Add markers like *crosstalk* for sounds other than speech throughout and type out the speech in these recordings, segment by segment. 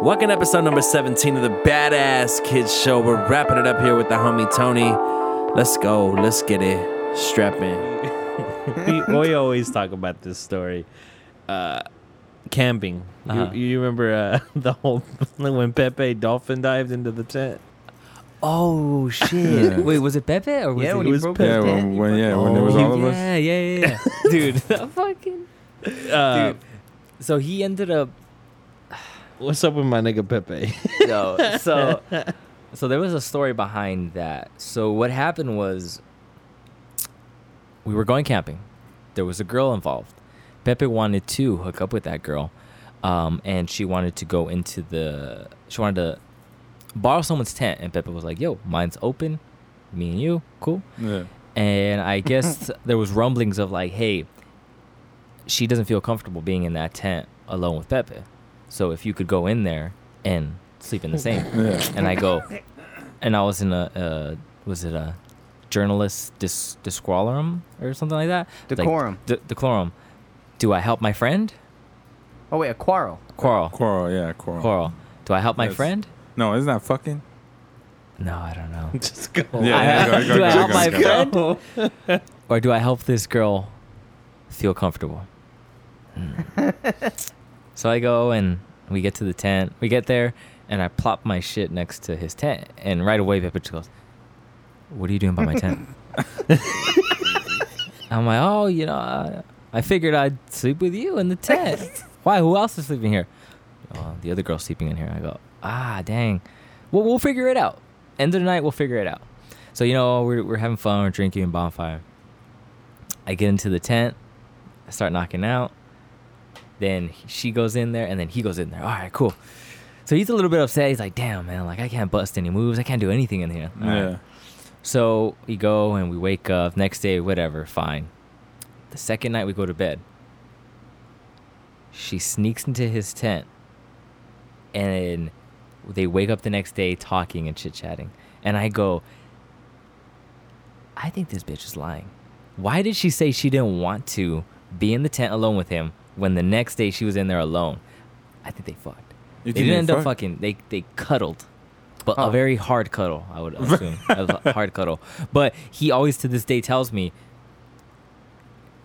Welcome to episode number 17 of the Badass Kids Show. We're wrapping it up here with the homie Tony. Let's go. Let's get it. Strap in. *laughs* we, we always talk about this story. Uh, camping. Uh-huh. You, you remember uh, *laughs* the whole *laughs* when Pepe dolphin dived into the tent? Oh shit! Yeah. Wait, was it Pepe or was Yeah, it? when it he was broke Yeah, when, when broke- yeah, when there was Oh, all of us. yeah, yeah, yeah, yeah. dude. that fucking. Uh, Dude. So he ended up. What's up with my nigga Pepe? *laughs* No, so *laughs* so there was a story behind that. So what happened was we were going camping. There was a girl involved. Pepe wanted to hook up with that girl, um, and she wanted to go into the. She wanted to borrow someone's tent, and Pepe was like, "Yo, mine's open. Me and you, cool." Yeah. And I *laughs* guess there was rumblings of like, "Hey, she doesn't feel comfortable being in that tent alone with Pepe. So if you could go in there and sleep in the same." *laughs* Yeah. and I go, and I was in a, uh, was it a journalist dis- disqualorum or something like that? Like, Decorum. d- decorum. Do I help my friend? Oh wait, a quarrel. Quarrel. Quarrel, yeah, quarrel. Quarrel. Do I help my Yes. friend? No, isn't that fucking? No, I don't know. *laughs* Just go. Yeah, I- yeah, go- *laughs* go- do I go- help go- my go. friend? or do I help this girl feel comfortable? Hmm. So I go and we get to the tent. We get there and I plop my shit next to his tent. And right away, Pepper just goes, What are you doing by my tent? *laughs* *laughs* I'm like, Oh, you know, I, I figured I'd sleep with you in the tent. *laughs* Why? Who else is sleeping here? Oh, the other girl's sleeping in here. I go, Ah, dang. Well, we'll figure it out. End of the night, we'll figure it out. So, you know, we're, we're having fun, we're drinking and bonfire. I get into the tent, I start knocking out. Then she goes in there, and then he goes in there. All right, cool. So he's a little bit upset. He's like, damn, man, like I can't bust any moves. I can't do anything in here. All right. Yeah. So we go and we wake up. Next day, whatever, fine. The second night we go to bed, she sneaks into his tent, and they wake up the next day talking and chit chatting. And I go, I think this bitch is lying. Why did she say she didn't want to be in the tent alone with him when the next day she was in there alone? I think they fucked. You they didn't end up fucking. They they cuddled, but Oh. a very hard cuddle. I would *laughs* assume a hard cuddle. But he always to this day tells me,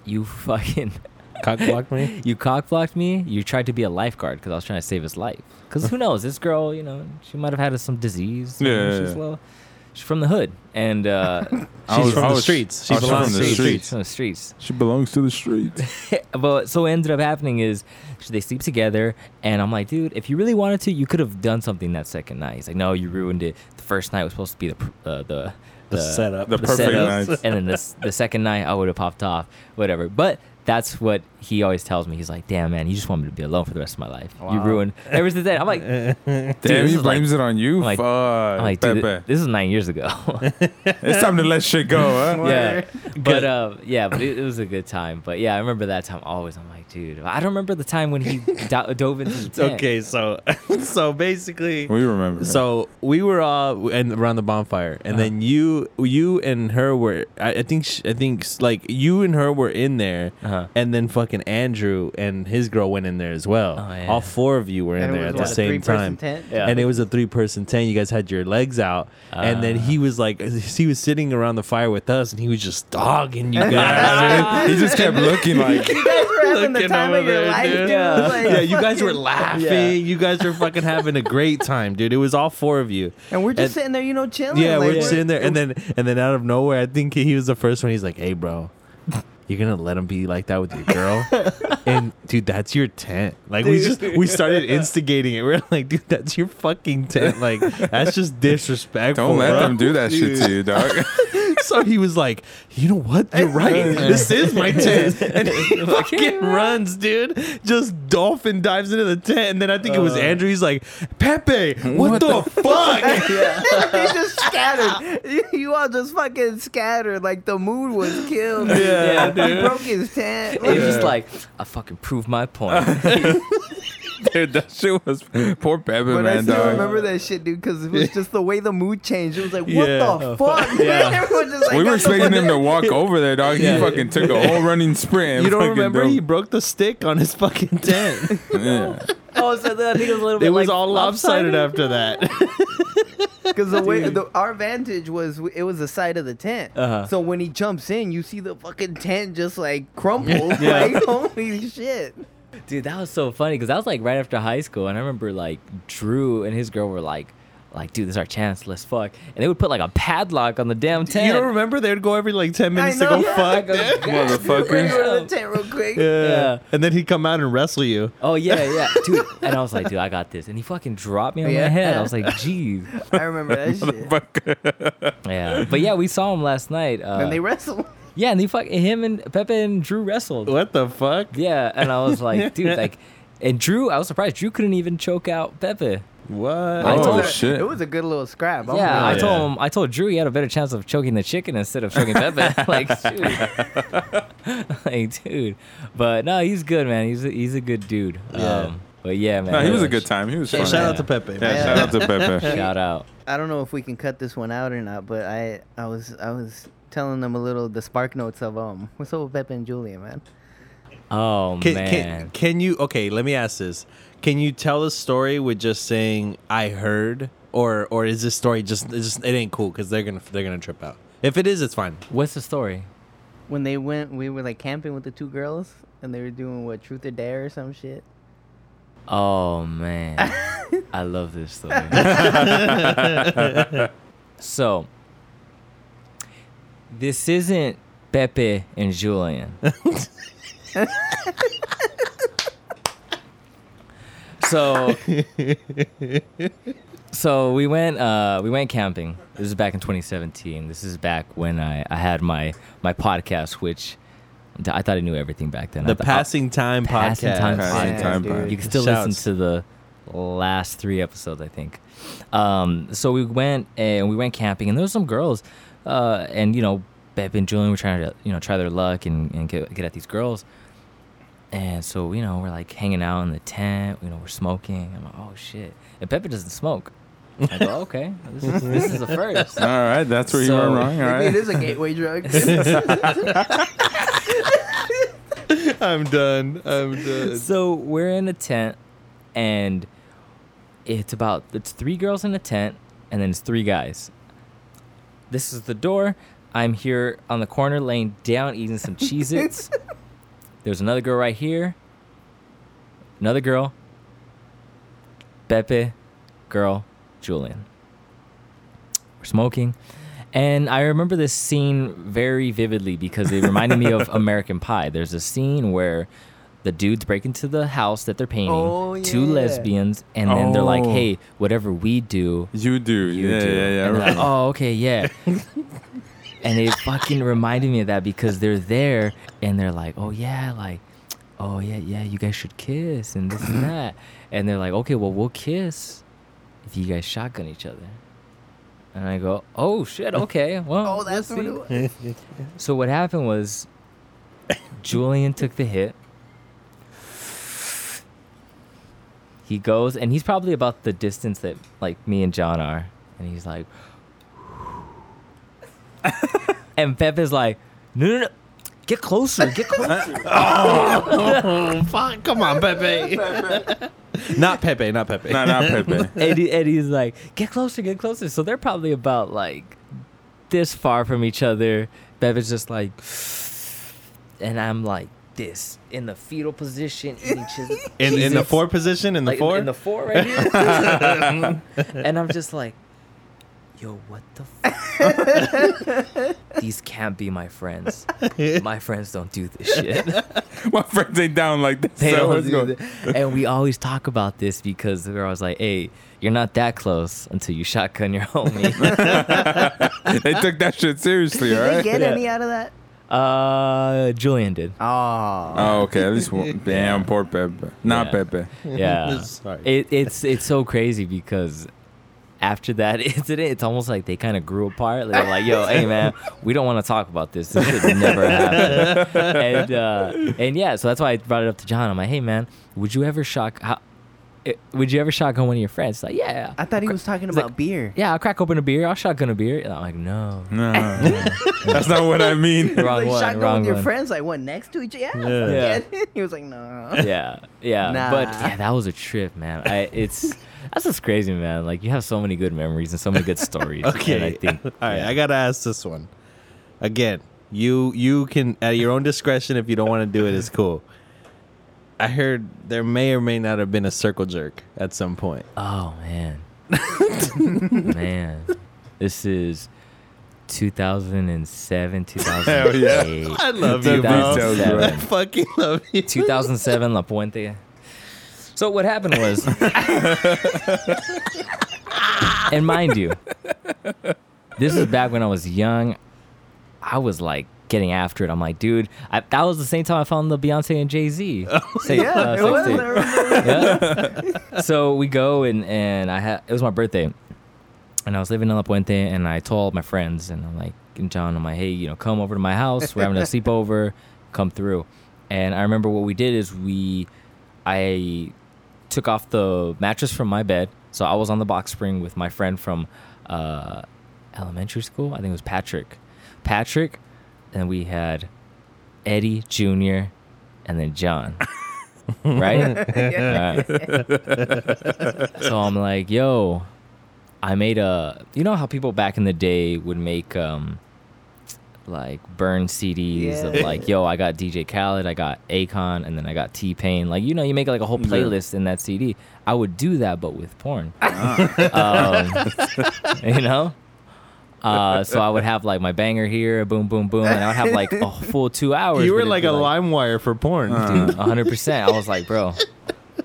"You fucking, *laughs* Cock block me. *laughs* you cock blocked me. You tried to be a lifeguard because I was trying to save his life. Because who knows? This girl, you know, she might have had some disease. Yeah, yeah, she's yeah. Well, she's from the hood, and uh, *laughs* She's was- from I the streets. She belongs from to the the streets. from the streets. She belongs to the streets. *laughs* but so what ended up happening is they sleep together, and I'm like, dude, if you really wanted to, you could have done something that second night. He's like, no, you ruined it. The first night was supposed to be the uh, the The setup. The the perfect setup, night. and then the the second night I would have popped off, whatever. But that's what he always tells me. He's like, damn man, you just want me to be alone for the rest of my life. You Wow. ruined *laughs* ever since then. I'm like, Damn, this he is blames it on you. I'm like- Fuck. I'm like, dude, Pepe. this is nine years ago. *laughs* It's time to let shit go, huh? *laughs* yeah, but um, yeah, but it, it was a good time. But yeah, I remember that time always. I'm like, dude, I don't remember the time when he do- dove into the tent. okay, so so basically, We remember. so we were all and around the bonfire, and Uh-huh. then you you and her were. I, I think sh- I think like you and her were in there, Uh-huh. and then fucking Andrew and his girl went in there as well. Oh, yeah. All four of you were in And it there at what, the same time. Yeah. And it was a three person tent. You guys had your legs out. and then Ah. he was like, *laughs* he was sitting around the fire with us and he was just dogging you *laughs* guys. he just kept *laughs* looking like, You guys were having the time of your there, life, dude. dude. Yeah. Like, yeah, you guys were laughing. Yeah. You guys were fucking having a great time, dude. It was all four of you. And we're just And- sitting there, you know, chilling. Yeah, like, we're just sitting there, and then and then out of nowhere, I think he was the first one. He's like, "Hey, bro, you're gonna let him be like that with your girl?" *laughs* and dude, that's your tent. Like we just we started instigating it. We are like, dude, that's your fucking tent. Like that's just *laughs* disrespectful. don't let bro." them do that shit to you, dog. *laughs* So he was like, you know what? You're right. this is my tent. And he fucking runs, dude. Just dolphin dives into the tent. And then I think it was uh. Andrew. He's like, Pepe, what, What the, fuck? they just scattered. You, you all just fucking scattered. Like the mood was killed. Yeah, *laughs* He broke his *laughs* tent. He was just like, I fucking proved my point. *laughs* Dude, that shit was poor Pepe, But I still dog. remember that shit, dude, because it was just the way the mood changed. It was like, what Yeah. the fuck? Yeah. Everyone just like we were got the expecting him to walk over there, dog. Yeah. He fucking took a whole running sprint. You don't fucking remember? drove- He broke the stick on his fucking tent. Yeah. oh, so then I think it was a little bit It was like all lopsided after that. *laughs* Because the way the, our vantage was, it was the side of the tent. Uh-huh. So when he jumps in, you see the fucking tent just like crumple. *laughs* Yeah. Like holy shit. Dude, that was so funny because that was like right after high school, and I remember like Drew and his girl were like, like, dude, this is our chance, let's fuck, and they would put like a padlock on the damn tent. you don't remember? They'd go every like 10 minutes to go Yeah. fuck. Go- dude. Bring *laughs* Motherfucker. her to the tent real quick. Yeah. Yeah. And then he'd come out and wrestle you. Oh yeah, *laughs* yeah, dude. And I was like, dude, I got this, and he fucking dropped me on Yeah. my head. I was like, geez, *laughs* I remember that shit. yeah. But yeah, we saw him last night. Uh, and they wrestled. yeah, and he fuck him and Pepe and Drew wrestled. What the fuck? Yeah, and I was like, dude, like, and Drew, I was surprised. Drew couldn't even choke out Pepe. What? I Oh, told it, was shit. it was a good little scrap. I'm yeah, I like, yeah. told him. I told Drew he had a better chance of choking the chicken instead of choking Pepe. *laughs* *laughs* like, dude, *laughs* like, dude. But no, he's good, man. He's a, he's a good dude. Yeah. Um, but yeah, man. No, he was a good time. He was Shout fun. Yeah. out to Pepe. Yeah, man. shout out to Pepe. Shout out. I don't know if we can cut this one out or not, but I I was I was telling them a little the spark notes of um what's up with Pepe and Julia, man. Oh Can, man. can, can you, okay, let me ask this. Can you tell the story with just saying, I heard? Or or is this story just, it's just it ain't cool because they're going to they're gonna trip out? If it is, it's fine. What's the story? When they went, we were like camping with the two girls, and they were doing what truth or dare or some shit. Oh man, *laughs* I love this story. *laughs* so, this isn't Pepe and Julian. *laughs* so, so we went uh, we went camping. This is back in 2017. This is back when I, I had my my podcast, which I thought I knew everything back then. I The th- Passing Time Passing podcast. Time Passing podcast. Time dude. podcast. You can still Shouts. listen to the last three episodes, I think. Um, so we went and we went camping, and there was some girls, uh, and you know, Beb and Julian were trying to you know try their luck and, and get get at these girls. And so you know we're like hanging out in the tent, you know we're smoking. I'm like, oh shit, and Pepe doesn't smoke. I go, *laughs* okay, this is, this is the first. All right, that's where you So- went wrong. All Maybe it right. is a gateway drug. *laughs* I'm done. I'm done. so we're in a tent and it's about it's three girls in a tent and then it's three guys this is the door i'm here on the corner laying down eating some cheez its *laughs* there's another girl right here another girl pepe girl julian we're smoking and I remember this scene very vividly because it reminded me of *laughs* American Pie. There's a scene where the dudes break into the house that they're painting, Oh, two yeah. two lesbians, and then they're like, Oh. "Hey, whatever we do, You do. you yeah, do." yeah, yeah. And they're like, oh, okay, yeah. *laughs* and it fucking reminded me of that because they're there and they're like, "Oh yeah, like, oh yeah, yeah, you guys should kiss and this and that," and they're like, "Okay, well, we'll kiss if you guys shotgun each other." And I go, "Oh shit, okay, well, oh, that's we'll what it was. So what happened was Julian took the hit. He goes and he's probably about the distance that like me and John are. And he's like *laughs* And Pepe's like, no no no get closer, get closer. *laughs* oh, fuck. Come on, Pepe. *laughs* not Pepe, not Pepe. Nah, not Pepe. Eddie, he, and he's like, get closer, get closer. So they're probably about like this far from each other. Beva's just like, and I'm like this in the fetal position, eating cheese. In, in the four position, in the like four? in the four right here. and I'm just like, yo, what the? F-? *laughs* These can't be my friends. *laughs* My friends don't do this shit. *laughs* My friends ain't down like this. They so don't do go. that. And we always talk about this because we're always like, hey, you're not that close until you shotgun your homie. they took that shit seriously, Did all they right? get Yeah. any out of that? uh, Julian did. Oh. Oh, okay. At least one. Damn, poor Pepe. Not Yeah. Pepe. Yeah. Sorry. It, it's it's so crazy because after that *laughs* incident, it's almost like they kind of grew apart. They're like, "Yo, hey man, we don't want to talk about this. This should never happen." and uh, and yeah, so that's why I brought it up to John. I'm like, "Hey man, would you ever shock? How, it, would you ever shotgun one of your friends? Like, yeah, I thought he was talking He's like, about beer. yeah, I'll crack open a beer. I'll shotgun a beer. And I'm like, no, No, *laughs* that's not what I mean. *laughs* wrong like one, shotgun wrong with your one. friends, like what next to each other? Yeah. Yeah. yeah. he was like, no. yeah, yeah. But yeah, that was a trip, man. I it's that's just crazy, man. Like you have so many good memories and so many good *laughs* stories. Okay. and I think. *laughs* All right, yeah. I gotta ask this one. Again, you you can at your own discretion if you don't want to do it, it's cool. I heard there may or may not have been a circle jerk at some point. Oh man, *laughs* man, this is 2007, 2008. I love you, bro. I fucking love you. 2007 La Puente. So what happened was, and mind you, this is back when I was young. I was like getting after it. I'm like, dude, I, that was the same time I found the Beyonce and Jay Z. Oh, yeah, uh, it was. Yeah. So we go and and I had it was my birthday, and I was living in La Puente, and I told my friends, and I'm like, and John, I'm like, hey, you know, come over to my house. We're having a sleepover. Come through. And I remember what we did is we, I took off the mattress from my bed, so I was on the box spring with my friend from uh, elementary school. I think it was Patrick. Patrick, and we had Eddie Jr. and then John. *laughs* right? Yeah. Alright. so I'm like, yo, I made a. You know how people back in the day would make um, like burn CDs of like, yo, I got DJ Khaled, I got Akon, and then I got T Pain. Like, you know, you make like a whole Yeah. playlist in that CD. I would do that, but with porn. *laughs* um, you know. Uh, so I would have like my banger here, boom, boom, boom, and I would have like a *laughs* full two hours. You were it'd like a LimeWire for porn. Uh. dude, 100%. I was like, bro,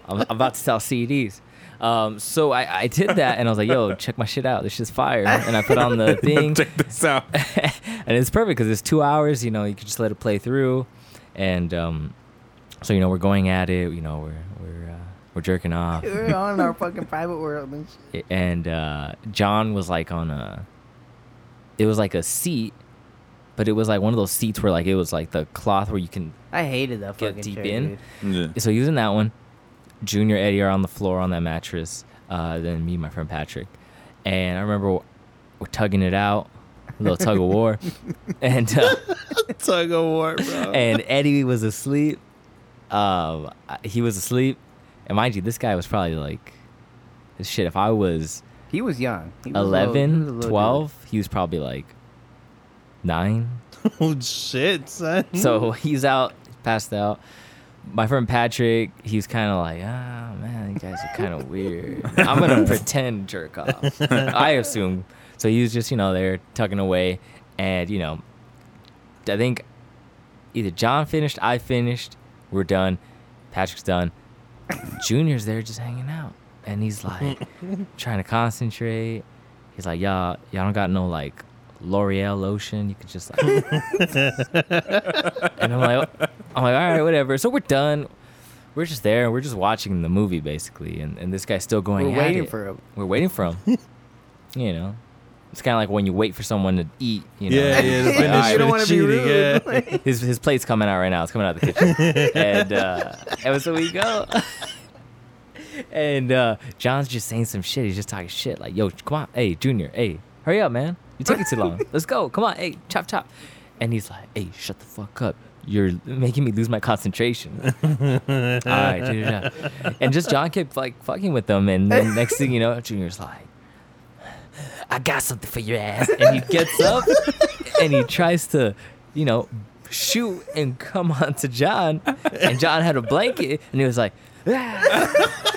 I'm, I'm about to sell CDs. Um, so I, I did that, and I was like, yo, check my shit out. This shit's fire. And I put on the *laughs* thing, Check this out. *laughs* and it's perfect because it's two hours. You know, you can just let it play through, and um, so you know we're going at it. You know, we're we're uh, we're jerking off, We're all in our fucking private world and shit. and uh, John was like on a, it was like a seat, but it was like one of those seats where like it was like the cloth where you can I hated that Get fucking deep chair, in? dude. Yeah. so using that one, Junior Eddie are on the floor on that mattress. Uh, then me, and my friend Patrick, and I remember we're tugging it out, a little tug of war, *laughs* and uh, *laughs* Tug of war, bro. and Eddie was asleep. Um, he was asleep, and mind you, this guy was probably like, shit. If I was He was young. He was a little- he was a 11, 12, he was probably like nine. *laughs* oh shit, son. So he's out, passed out. My friend Patrick, he's kind of like, ah, man, you guys are kind of weird. I'm gonna *laughs* pretend jerk off. I assume. So he was just, you know, there tugging away, and you know, I think either John finished, I finished, we're done. Patrick's done. Junior's there just hanging out, and he's like *laughs* trying to concentrate. He's like, y'all, y'all don't got no like L'Oreal lotion. You could just like *laughs* and I'm like, I'm like, all right, whatever. So we're done. We're just there. We're just watching the movie basically, and, and this guy's still going. We're at waiting it. for him. We're waiting for him. *laughs* you know, it's kind of like when you wait for someone to eat. You know, Yeah, yeah, yeah like, right, you don't want to be cheating, rude. *laughs* his his plate's coming out right now. It's coming out of the kitchen, and uh, and so we go. and uh, John's just saying some shit. He's just talking shit like, "Yo, come on, hey, Junior, hey, hurry up, man. You taking too long. Let's go. Come on, hey, chop chop." And he's like, "Hey, shut the fuck up. You're making me lose my concentration." *laughs* All right, yeah. And just John kept like fucking with them, and then next thing you know, Junior's like. I got something for your ass. And he gets up and he tries to, you know, shoot and come on to John. And John had a blanket and he was like, "Ah."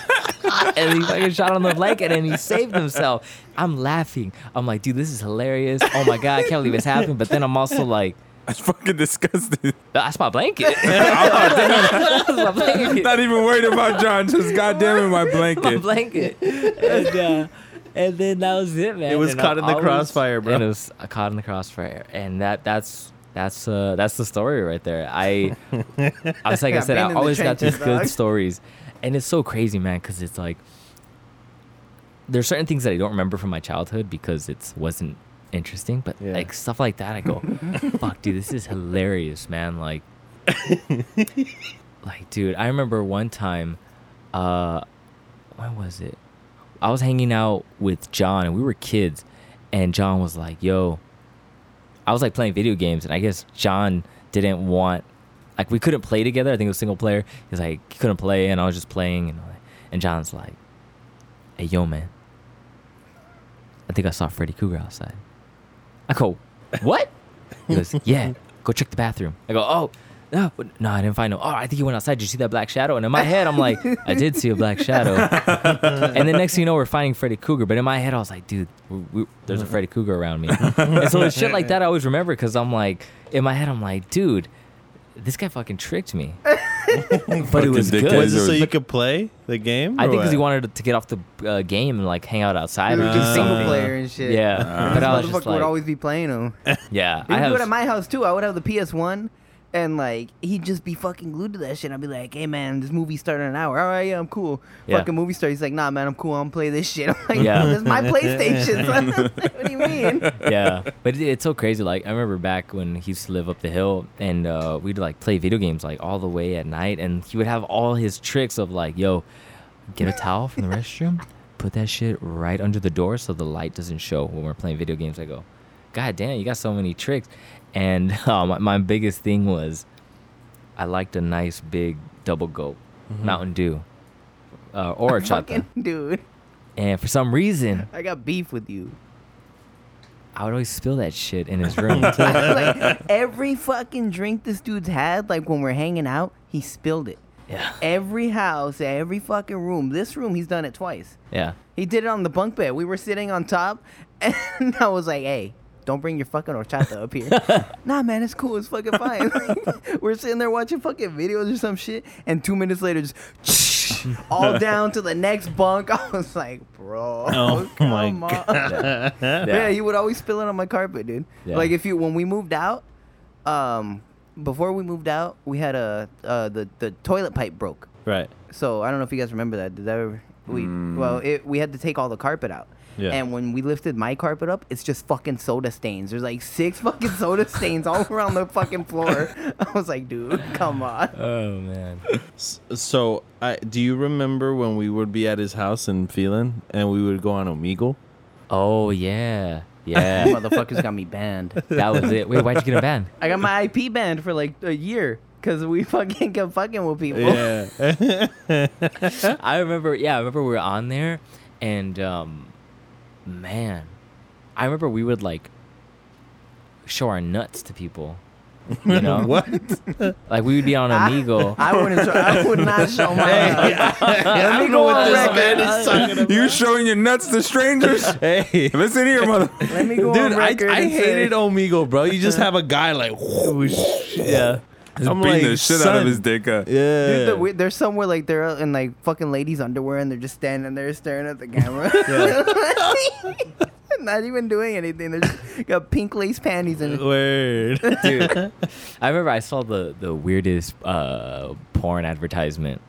*laughs* and he fucking shot on the blanket and he saved himself. I'm laughing. I'm like, dude, this is hilarious. Oh my God, I can't believe it's happened. But then I'm also like, That's fucking disgusting. that's my blanket. *laughs* *laughs* that's my blanket. Not even worried about John. Just goddamn it, my blanket. my blanket. blanket. And, uh, and then that was it, man. It was And caught I in the always- crossfire, bro. And it was uh, caught in the crossfire, and that that's that's uh that's the story right there. I I was like I said, I always got these trenches, good stories, and it's so crazy, man, because it's like there's certain things that I don't remember from my childhood because it wasn't interesting, but Yeah. like stuff like that, I go, *laughs* fuck, dude, this is hilarious, man. Like, like, dude, I remember one time, uh, when was it? I was hanging out with John and we were kids, and John was like, "Yo," I was like playing video games, and I guess John didn't want, like, we couldn't play together. I think it was single player. He's like, he couldn't play, and I was just playing, and and John's like, "Hey, yo, man, I think I saw Freddy Krueger outside." I go, "What?" *laughs* He goes, "Yeah, go check the bathroom." I go, "Oh." No, but- no, I didn't find him. Oh, I think he went outside. Did you see that black shadow? And in my head, I'm like, I did see a black shadow. *laughs* and the next thing you know, we're finding Freddy Krueger. But in my head, I was like, dude, we, we, there's a Freddy Krueger around me. and so it's shit like that I always remember because I'm like, in my head, I'm like, dude, this guy fucking tricked me. *laughs* but it was dickhead. good. Was it so you could play the game? I think because he wanted to get off the uh, game and like hang out outside We or do do single player and shit. Yeah, Uh, but I was motherfucker just would always be playing them. *laughs* yeah, I would do it at my house too. I would have the PS1, and like he'd just be fucking glued to that shit. I'd be like, "Hey man, this movie started in an hour. All right, yeah, I'm cool." Yeah. Fucking movie star. He's like, "Nah, man, I'm cool. I'm play this shit." *laughs* I'm like, Yeah. "This is my *laughs* PlayStation." *laughs* what do you mean? yeah, but it, it's so crazy. Like I remember back when he used to live up the hill, and uh, we'd like play video games like all the way at night, and he would have all his tricks of like, "Yo, get a towel from the restroom, put that shit right under the door so the light doesn't show when we're playing video games." I go, "God damn, you got so many tricks!" And uh, *laughs* my, my biggest thing was, I liked a nice big double gulp Mountain Dew, uh, or a *laughs* chata, dude, and for some reason, I got beef with you. I would always spill that shit in his *laughs* room. like every fucking drink this dude's had, like when we're hanging out, he spilled it. yeah, Every house, every fucking room. This room, he's done it twice. yeah. He did it on the bunk bed. We were sitting on top, and I was like, "Hey, don't bring your fucking horchata up here." *laughs* nah, man, it's cool. It's fucking fine. *laughs* we're sitting there watching fucking videos or some shit, and two minutes later, just *laughs* all down to the next bunk. I was like, "Bro, Oh come my on." God. Yeah. he would always spill it on my carpet, dude. Yeah. Like if you when we moved out, um, before we moved out, we had a uh, the the toilet pipe broke. Right. So I don't know if you guys remember that. Did that ever? We Mm. well, it, we had to take all the carpet out. Yeah. And when we lifted my carpet up, it's just fucking soda stains. There's like six fucking soda stains all *laughs* around the fucking floor. *laughs* I was like, dude, come on. Oh man. So, I do you remember when we would be at his house in Phelan and we would go on Omegle? Oh yeah. Yeah. *laughs* Motherfuckers got me banned. that was it. Wait, why'd you get a ban? I got my IP banned for like a year because we fucking kept fucking with people. Yeah. I remember yeah, I remember we were on there and um man. I remember we would like show our nuts to people. You know? *laughs* what? Like we would be on Amigo. I wouldn't. Show, I would not show my. *laughs* I me go on this record. man is talking about. You showing your nuts to strangers? Hey. Listen here, mother. Let me go Dude, on I, record. I and say- hated Omegle, bro. You just *laughs* have a guy like, oh, whoosh. yeah. He's I'm beating like, the shit out son. of his dick. Uh, Yeah. Dude, the, we- there's somewhere like they're in like fucking ladies' underwear and they're just standing there staring at the camera. *laughs* *laughs* Not even doing anything. They're just got pink lace panties and *laughs* Word. Dude. I remember I saw the the weirdest uh porn advertisement.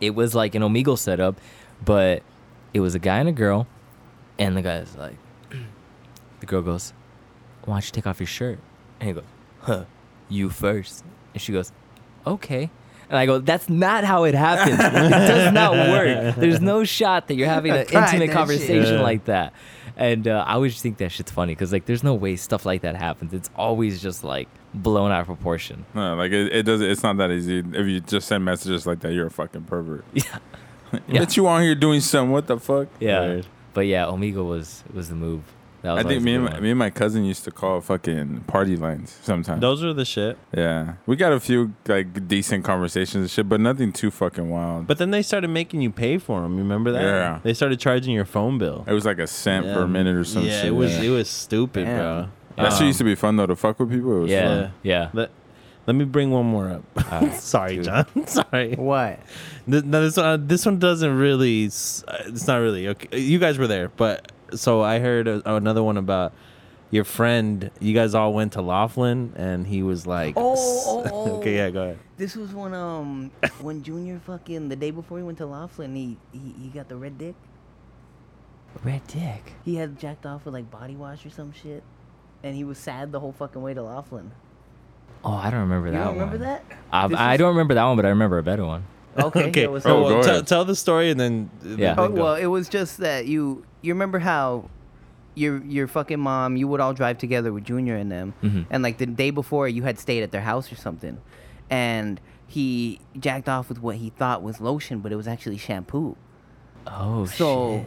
It was like an Omegle setup, but it was a guy and a girl, and the guy's like *clears throat* the girl goes, Why don't you take off your shirt? And he goes, Huh, you first. And she goes, Okay. And I go, that's not how it happens. it does not work. There's no shot that you're having an intimate conversation shit. like that. And uh, I always think that shit's funny because like there's no way stuff like that happens. It's always just like blown out of proportion. no, like it, it does. It's not that easy. If you just send messages like that, you're a fucking pervert. *laughs* Yeah. Yeah. *laughs* But you on here doing something? What the fuck? Yeah. Right. But yeah, Omegle was was the move. That was I think me and, my, me and my cousin used to call fucking party lines sometimes. Those are the shit. Yeah, we got a few like decent conversations and shit, but nothing too fucking wild. But then they started making you pay for them. Remember that? Yeah. They started charging your phone bill. it was like a cent Yeah. per minute or some yeah, shit. it was yeah. it was stupid, Damn. bro. that shit Um, used to be fun though to fuck with people. It was yeah, fun. yeah. Let, let me bring one more up. Ah, *laughs* Sorry, dude. John. *laughs* Sorry. what? Th- no, this one, this one doesn't really. uh, It's not really okay. You guys were there, but so I heard a, another one about your friend. You guys all went to Laughlin, and he was like, Oh, oh, *laughs* oh. okay, yeah, go ahead. This was when um when Junior fucking the day before he went to Laughlin, he he, he got the red dick. Red dick. He had jacked off with like body wash or some shit, and he was sad the whole fucking way to Laughlin. Oh, I don't remember You that don't remember one. that? I, I was- don't remember that one, but I remember a better one. Okay. okay. yeah, Oh, Oh, up? go well, tell, tell the story and then. Yeah. Oh, then go. well, it was just that you you remember how your your fucking mom you would all drive together with Junior and them, Mhm. and like the day before you had stayed at their house or something, and he jacked off with what he thought was lotion, but it was actually shampoo. Oh So shit.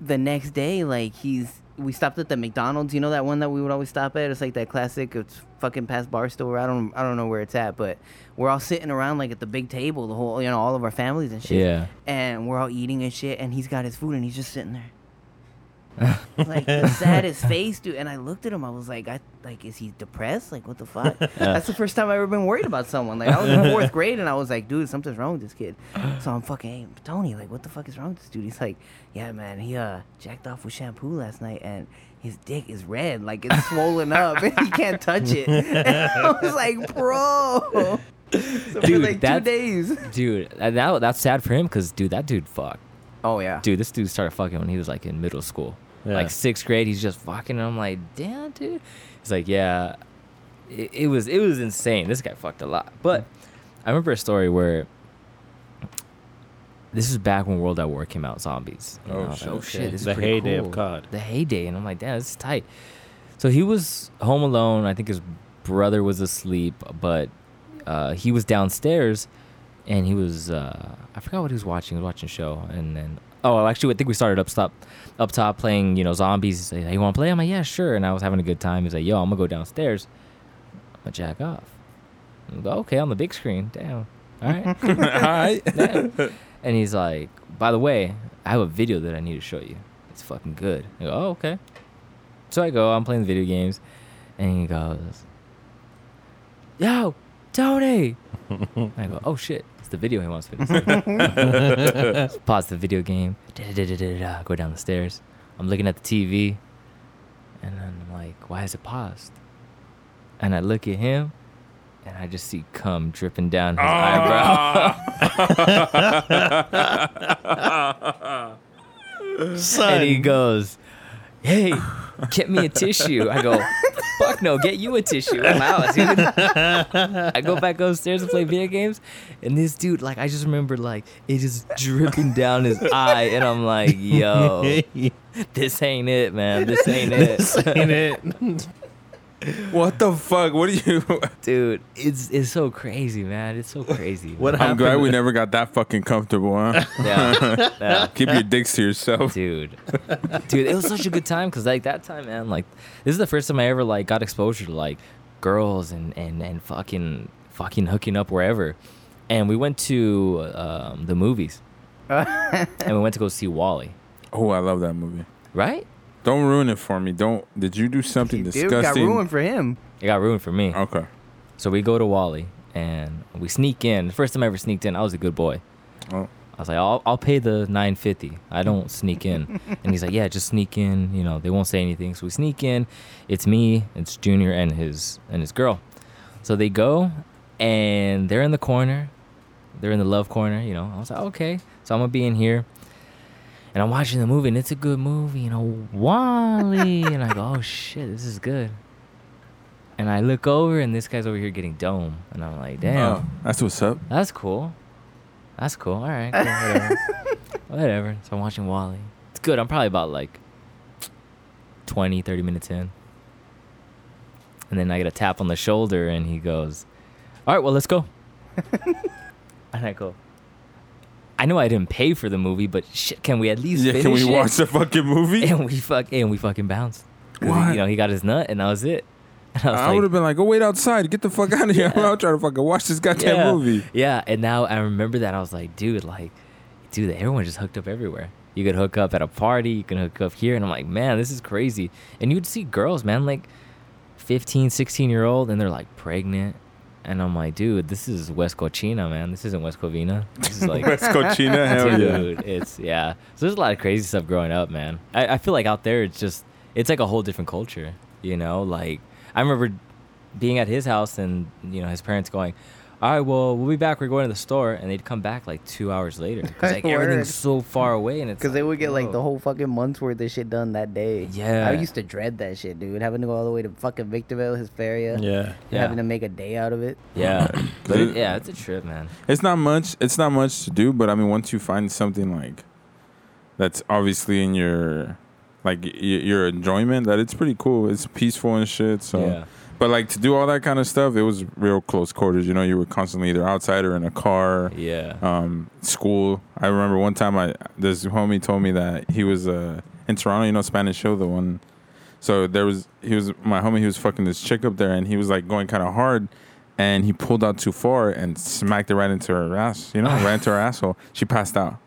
the next day, like he's we stopped at the McDonald's. You know that one that we would always stop at. It's like that classic. It's fucking past Barstow. I don't I don't know where it's at, but we're all sitting around like at the big table, the whole you know all of our families and shit. Yeah. And we're all eating and shit, and he's got his food and he's just sitting there. Like the saddest *laughs* face, dude. And I looked at him. I was like, I like, is he depressed? Like, what the *laughs* fuck? That's the first time I've ever been worried about someone. Like, I was in fourth grade, and I was like, dude, something's wrong with this kid. So I'm fucking, hey, Tony, like, what the fuck is wrong with this dude? He's like, yeah, man, he uh jacked off with shampoo last night, and his dick is red, like it's swollen up, and he can't touch it. And *laughs* I was like, bro. So for Dude, like two days. Dude, that, that's sad for him because, dude, that dude fucked. Oh yeah. Dude, this dude started fucking when he was like in middle school. Yeah. Like sixth grade, he's just fucking. And I'm like, damn, dude. He's like, yeah. It, it was it was insane. This guy fucked a lot. But I remember a story where this is back when World at War came out, zombies. Oh, I shit. like, oh shit, Okay. this is The pretty heyday of cool. COD. The heyday, and I'm like, damn, this is tight. So he was home alone. I think his brother was asleep, but uh, he was downstairs, and he was uh, I forgot what he was watching. He was watching a show, and then oh, actually, I think we started up top, up top playing you know zombies. He's like, hey, you want to play? I'm like, yeah, sure. And I was having a good time. He's like, yo, I'm gonna go downstairs. I'm gonna jack off. Go, okay, on the big screen. Damn. All right. *laughs* All right. *laughs* Damn. And he's like, by the way, I have a video that I need to show you. It's fucking good. I go, oh, okay. So I go, I'm playing video games, and he goes, yo, Tony. *laughs* I go, oh shit, it's the video he wants me to see. *laughs* Pause the video game. Da-da-da-da-da-da, Go down the stairs. I'm looking at the TV, and then I'm like, why is it paused? And I look at him, and I just see cum dripping down his ah. eyebrow. *laughs* and he goes, "Hey, get me a tissue." I go, "Fuck no, get you a tissue." I'm out. dude." *laughs* I go back upstairs and play video games, and this dude, like, I just remember, like, it is dripping down his eye, and I'm like, "Yo, *laughs* this ain't it, man. This ain't it, This ain't it. *laughs* What the fuck? What are you? *laughs* dude. It's it's so crazy, man. It's so crazy. What. I'm glad we never got that fucking comfortable, huh? Yeah, *laughs* yeah. Keep your dicks to yourself. dude dude it was such a good time because like that time man like this is the first time i ever like got exposure to like girls and and and fucking fucking hooking up wherever and we went to um, the movies *laughs* and we went to go see WALL-E Oh, I love that movie. right Don't ruin it for me. Don't. Did you do something Dude, disgusting? It got ruined for him. it got ruined for me Okay. so we go to WALL-E and we sneak in the first time i ever sneaked in i was a good boy Oh. I was like, I'll, I'll pay the 950. I don't sneak in. *laughs* and he's like, yeah, just sneak in. You know, they won't say anything. So we sneak in. It's me, it's Junior and his and his girl. So they go and they're in the corner. They're in the love corner, you know. I was like, okay. So I'm gonna be in here. And I'm watching the movie and it's a good movie, you know, WALL-E. and I go, oh shit, this is good. And I look over and this guy's over here getting dome. And I'm like, damn. Oh, that's what's up. That's cool. That's cool. All right. Cool, whatever. *laughs* whatever. So I'm watching WALL-E. It's good. I'm probably about like 20, 30 minutes in. And then I get a tap on the shoulder and he goes, All right, well, let's go. *laughs* and I go, I know I didn't pay for the movie, but shit, can we at least Yeah, can we it? watch the fucking movie? *laughs* And we fuck and we fucking bounced. What? You know, he got his nut and that was it. *laughs* And I I like, would have been like, "Go wait outside. Get the fuck out of here. I'm out trying to fucking watch this goddamn yeah. movie." Yeah, and now I remember that I was like, dude, like, dude, everyone just hooked up everywhere. You could hook up at a party, you can hook up here, and I'm like, man, this is crazy. And you'd see girls, man, like 15, 16 year old, and they're like pregnant. And I'm like, dude, this is West Cochina, man. This isn't West Covina. This is like, *laughs* West Cochina, *laughs* hell yeah. dude, it's yeah. So there's a lot of crazy stuff growing up, man. I, I feel like out there, it's just, it's like a whole different culture, you know. Like I remember being at his house and you know his parents going, all right, well, we'll be back. We're going to the store, and they'd come back like two hours later because like *laughs* everything's so far away, and it's Because they would get like the whole fucking month's worth of shit done that day. Yeah. I used to dread that shit, dude. Having to go all the way to fucking Victorville, Hesperia. Yeah. Yeah. Having to make a day out of it. yeah, but it- *coughs* it, yeah, it's a trip, man. It's not much. It's not much to do, but I mean, once you find something like that's obviously in your like y- your enjoyment, that it's pretty cool. It's peaceful and shit. So, Yeah, but like to do all that kind of stuff, it was real close quarters. You know, you were constantly either outside or in a car. yeah. Um, school. I remember one time I this homie told me that he was uh in Toronto. You know, Spanish show the one. So there was he was my homie. He was fucking this chick up there, and he was like going kind of hard, and he pulled out too far and smacked it right into her ass. You know, right into her asshole. She passed out.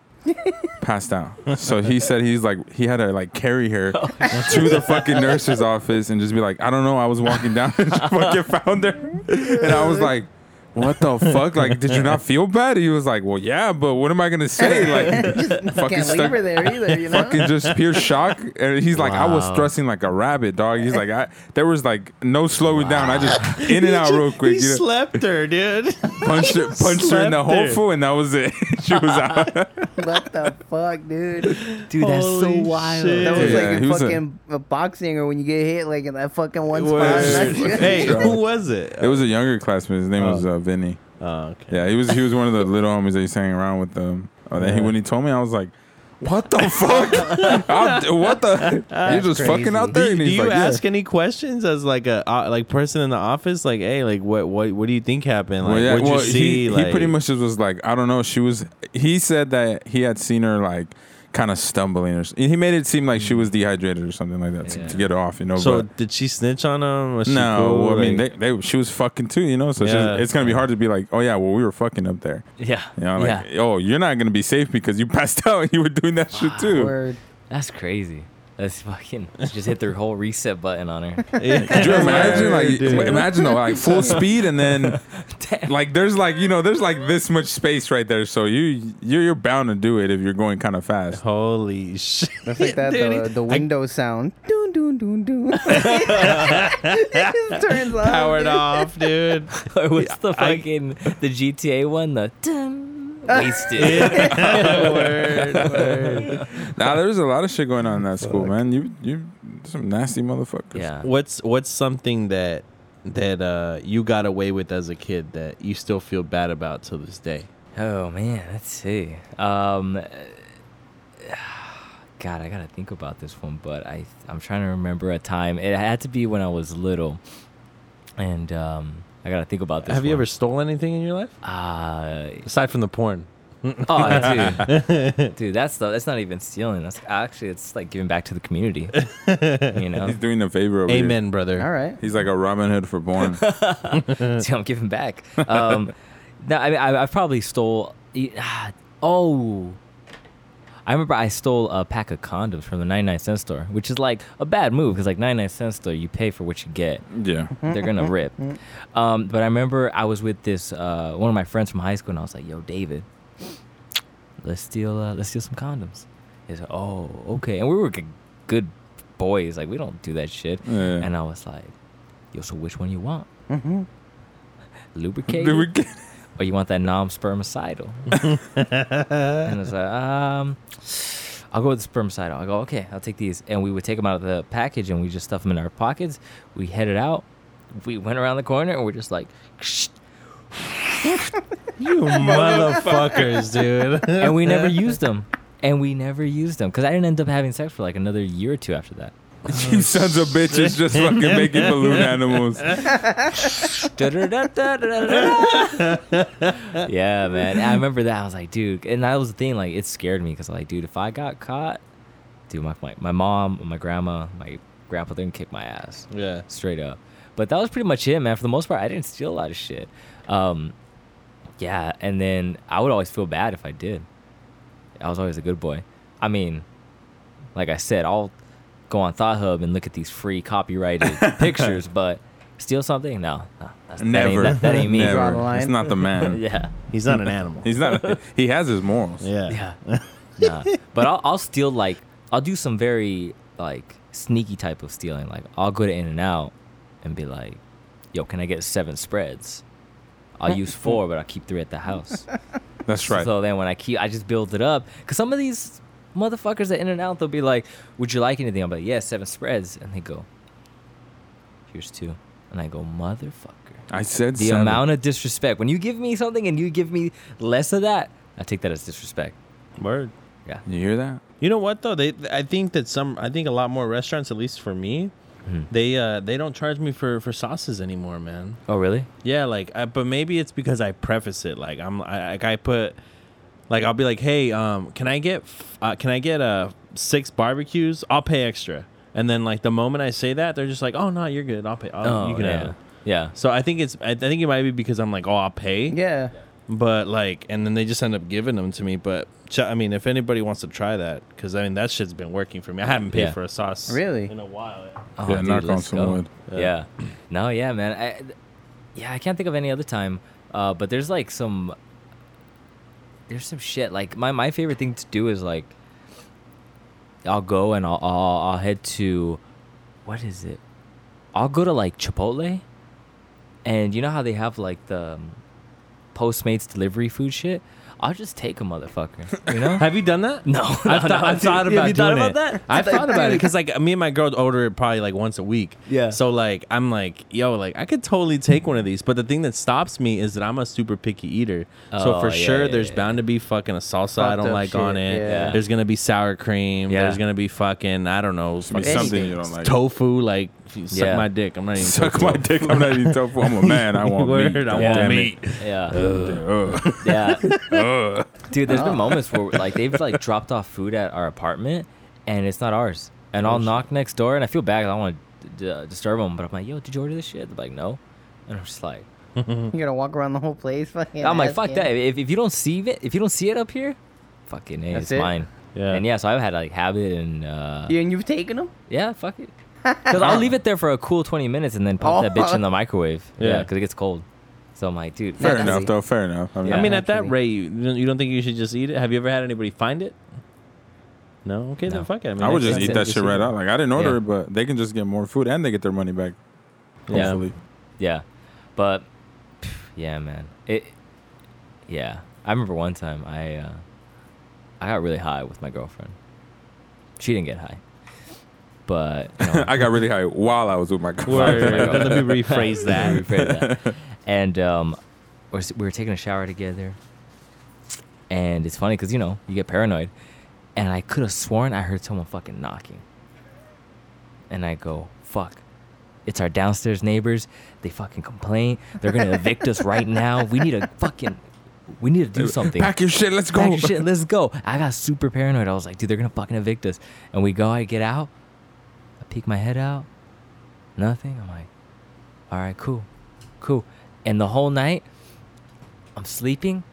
Passed out. So he said he's like he had to like carry her to the fucking nurse's office and just be like, I don't know. I was walking down and *laughs* fucking found her, and I was like. What the fuck? Like, did you not *laughs* feel bad? He was like, "Well, yeah, but what am I gonna say?" *laughs* Like, fucking Can't leave stuck, her there either, you know? fucking just pure shock. And he's like, I was Wow. stressing like a rabbit, dog. He's like, I there was like no slowing down. I just in and out real quick. He You know, slept her, dude. *laughs* punched her, punched her in the slept whole foot, and that was it. she was out. what the fuck, dude? Dude, that's so Holy wild. shit. That was Yeah, like he in was a- fucking a, boxing or when you get hit like in that fucking one spot. Word. Hey, who was it? It was a younger classmate. His name Oh. was uh, Vinny. Oh, okay. Yeah, he was he was one of the little homies that he sang around with them. Oh, then he, when he told me, I was like. What the fuck? *laughs* What the? You're just crazy. fucking out there. And do you like, yeah. ask any questions as like a uh, like person in the office? Like, hey, like what what what do you think happened? Like, well, yeah, what'd you see? he, like, he pretty much just was like, I don't know. She was. He said that he had seen her like kind of stumbling, or he made it seem like she was mm. dehydrated or something like that to, Yeah. to get her off. You know, So but did she snitch on him? No, cool? well, I mean, they, they she was fucking too. You know, so it's Yeah. it's gonna be hard to be like, oh yeah, well we were fucking up there. Yeah, You know, like, yeah. oh, you're not gonna be safe because you *laughs* passed out and you were doing that shit ah, too. Word. That's crazy. That's fucking just hit their whole reset button on her. *laughs* Yeah. Could you imagine, like, imagine though, like full speed, and then *laughs* like there's like you know there's like this much space right there, so you you're, you're bound to do it if you're going kind of fast. Holy shit! That's like that Dude, the, the I- window sound. Doon doon doon doon. it turns off. powered dude. off, dude. Or *laughs* what's the I- fucking the GTA one? The dun, wasted. *laughs* *laughs* word, *laughs* word. Nah, there's a lot of shit going on in that school, man. You you some nasty motherfuckers. yeah. What's what's something that that uh, you got away with as a kid that you still feel bad about till this day? Oh man, let's see. Um, God, I gotta think about this one, but I I'm trying to remember a time. It had to be when I was little, and um, I gotta think about this. Have you one. ever stolen anything in your life Uh, aside from the porn? *laughs* oh, dude, dude, that's the, that's not even stealing. That's actually it's like giving back to the community. You know, He's doing a favor over here. Amen, brother. All right. He's like a Robin Hood for porn. *laughs* See, I'm giving back. Um, *laughs* no, I mean, I, I probably stole. ah, Oh, I remember I stole a pack of condoms from the 99 cent store, which is like a bad move because like 99 cent store, you pay for what you get. yeah. They're gonna rip. Um, but I remember I was with this uh, one of my friends from high school, and I was like, "Yo, David, let's steal uh, let's steal some condoms." He's like, "Oh, okay." And we were g- good boys, like we don't do that shit. Yeah. And I was like, "Yo, so which one you want? Mm-hmm. Lubricated, Did we get- or you want that non-spermicidal?" *laughs* and I was like, "Um." I'll go with the spermicidal. I go, okay, I'll take these. And we would take them out of the package and we just stuff them in our pockets. We headed out. We went around the corner and we're just like, You *laughs* motherfuckers, dude. and we never used them. And we never used them because I didn't end up having sex for like another year or two after that. You sons of bitches just fucking making balloon animals. *laughs* yeah, man. I remember that. I was like, dude, and that was the thing. Like, it scared me because, like, dude, if I got caught, dude, my my, my mom, my grandma, my grandpa didn't kick my ass yeah. straight up. But that was pretty much it, man. For the most part, I didn't steal a lot of shit. Um, yeah, and then I would always feel bad if I did. I was always a good boy. I mean, like I said, I'll go on Thought Hub and look at these free copyrighted *laughs* pictures, but steal something? No, no that's, that ain't- Never. That, that ain't me. Draw the Never. line. He's not the man. *laughs* yeah, He's not an animal. He's not. He has his morals. yeah. yeah. *laughs* nah. But I'll, I'll steal like I'll do some very like sneaky type of stealing. Like I'll go to In and Out and be like, "Yo, can I get seven spreads?" I'll use four, but I'll keep three at the house. That's right. So then when I keep, I just build it up. Cause some of these motherfuckers that in and out, they'll be like, "Would you like anything?" I'm like, "Yeah, seven spreads," and they go, "Here's two. and I go, "Motherfucker." I said The seven. amount of disrespect. When you give me something and you give me less of that, I take that as disrespect. Word. Yeah. You hear that? You know what though? They I think that some I think a lot more restaurants, at least for me, Mhm. they uh they don't charge me for for sauces anymore, man. Oh, really? Yeah, like I, but maybe it's because I preface it like I'm I, like I put like I'll be like, "Hey, um can I get uh, can I get uh six barbecues? I'll pay extra." And then like the moment I say that, they're just like, "Oh, no, you're good. I'll pay. I'll, you can yeah. have it." Yeah. So I think it's I think it might be because I'm like, "Oh, I'll pay." Yeah. But like, and then they just end up giving them to me. But ch- I mean, if anybody wants to try that, because I mean that shit's been working for me. I haven't paid Yeah. for a sauce Really? in a while. Oh, yeah, dude, knock on some go. wood. Yeah. No, yeah, man. I, yeah, I can't think of any other time. Uh, but there's like some. There's some shit. Like my my favorite thing to do is like. I'll go and I'll I'll, I'll head to, what is it? I'll go to like Chipotle, and you know how they have like the um, Postmates delivery food shit. I'll just take a motherfucker. *laughs* You know? Have you done that? no, *laughs* I've, no, thought, no, I've dude. thought Have about you doing thought it. about that? I've thought about it because like me and my girl order it probably like once a week. Yeah. So like I'm like, yo, like I could totally take one of these, but the thing that stops me is that I'm a super picky eater. so Oh, for yeah, sure, yeah, there's yeah, bound to be fucking a salsa I don't like shit, on it. yeah. There's gonna be sour cream. Yeah. There's gonna be fucking I don't know, something you don't like. tofu. Like if you suck Yeah. my dick. I'm not even Suck tofu. my dick. I'm not eating tofu. I'm a man. I *laughs* want Word, meat. I want damn it. meat. Yeah. Ugh. Yeah. *laughs* Ugh. Dude, There's been moments where like they've like dropped off food at our apartment and it's not ours. And I'll knock next door and I feel bad. 'cause I don't want to d- uh, disturb them, but I'm like, "Yo, did you order this shit?" They're like, "No," and I'm just like, *laughs* You're gonna walk around the whole place. Fucking I'm like, "Fuck asking. that! If, if you don't see it, if you don't see it up here, fucking hey, That's it's it? mine." Yeah. And yeah, so I've had like habit and uh, Yeah, and you've taken them. yeah, fuck it. Because I'll leave it there for a cool 20 minutes and then pop that bitch in the microwave. Yeah, Yeah. because it gets cold. So I'm like, dude, Fair fuck enough, it. though. Fair enough. I mean, Yeah. I mean, at that rate, you don't, you don't think you should just eat it? Have you ever had anybody find it? No. Okay, No. then fuck it. I, mean, I would just that's- eat that's that shit right out. Like I didn't order Yeah. it, but they can just get more food and they get their money back. Yeah. Hopefully. Yeah, but pff, yeah, man. It. Yeah, I remember one time I uh, I got really high with my girlfriend. She didn't get high, but you *laughs* know, I got really high while I was with my girlfriend. *laughs* Let me rephrase that. *laughs* rephrase that. And um, we were taking a shower together, and it's funny because you know you get paranoid, and I could have sworn I heard someone fucking knocking, and I go fuck. It's our downstairs neighbors. They fucking complain. They're gonna evict us right now. We need to fucking, we need to do something. Pack your shit. Let's go. Pack your shit. Let's go. I got super paranoid. I was like, dude, they're gonna fucking evict us. And we go. I get out. I peek my head out. Nothing. I'm like, all right, cool, cool. And the whole night, I'm sleeping,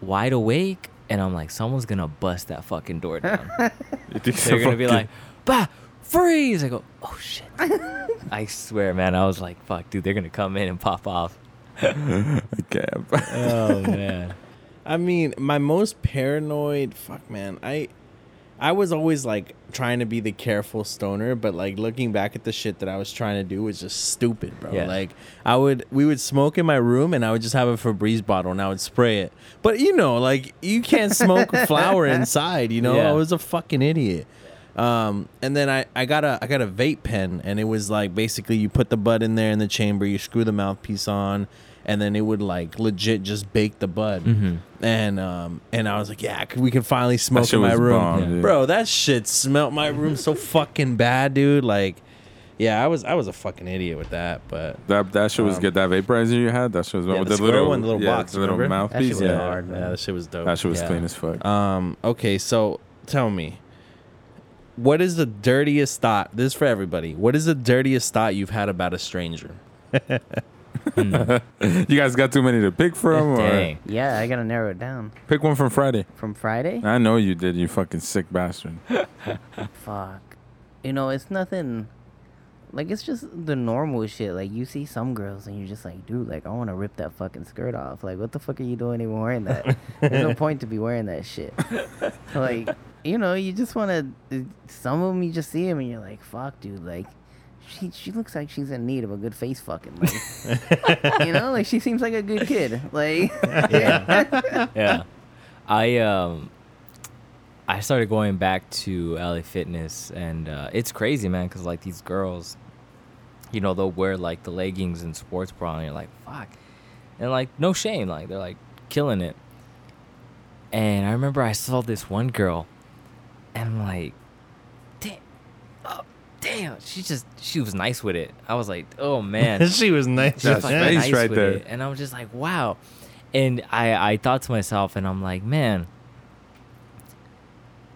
wide awake, and I'm like, someone's gonna bust that fucking door down. You think so They're gonna be like, bah, freeze. I go, oh shit. *laughs* I swear, man. I was like, fuck, dude, they're gonna come in and pop off. *laughs* Okay. *laughs* Oh man. I mean, my most paranoid. Fuck, man. I, I was always like trying to be the careful stoner, but like looking back at the shit that I was trying to do was just stupid, bro. Yeah. Like I would, we would smoke in my room, and I would just have a Febreze bottle, and I would spray it. But you know, like you can't smoke *laughs* flower inside. You know, Yeah. I was a fucking idiot. Um, and then I, I got a I got a vape pen, and it was like basically you put the bud in there in the chamber, you screw the mouthpiece on, and then it would like legit just bake the bud. Mhm. And um and I was like, yeah, we can finally smoke in my room, bomb, Yeah. bro. That shit smelt my room so *laughs* fucking bad, dude. Like, yeah, I was I was a fucking idiot with that, but That that shit was Um, good. That vaporizer you had, that shit was Yeah, with the the, little one, the little yeah, box, the little remember? That shit mouthpiece. was Yeah, hard, yeah, man. that shit was dope. that shit was Yeah. clean as fuck. Um, okay, so tell me, what is the dirtiest thought? This is for everybody. What is the dirtiest thought you've had about a stranger? *laughs* *laughs* you guys got too many to pick from, or Dang. Yeah, I gotta narrow it down. pick one from Friday. From Friday? I know you did. You fucking sick bastard. *laughs* Fuck. You know, it's nothing. Like it's just the normal shit. Like you see some girls and you're just like, dude, like I want to rip that fucking skirt off. Like what the fuck are you doing even wearing that? There's no *laughs* point to be wearing that shit. like you know, you just want to. Some of them you just see them and you're like, fuck, dude, like she she looks like she's in need of a good face fucking. Like, *laughs* you know, like she seems like a good kid. Like, *laughs* Yeah. *laughs* yeah. I um I started going back to LA Fitness and uh, it's crazy, man, cuz like these girls you know, they'll wear like the leggings and sports bra and you're like, "Fuck." And like no shame, like they're like killing it. And I remember I saw this one girl and I'm like, "Damn. Oh, damn. She just she was nice with it." I was like, "Oh man." *laughs* she was nice. She was That's fucking face nice right there. it. And I was just like, wow. And I, I thought to myself, and I'm like, man,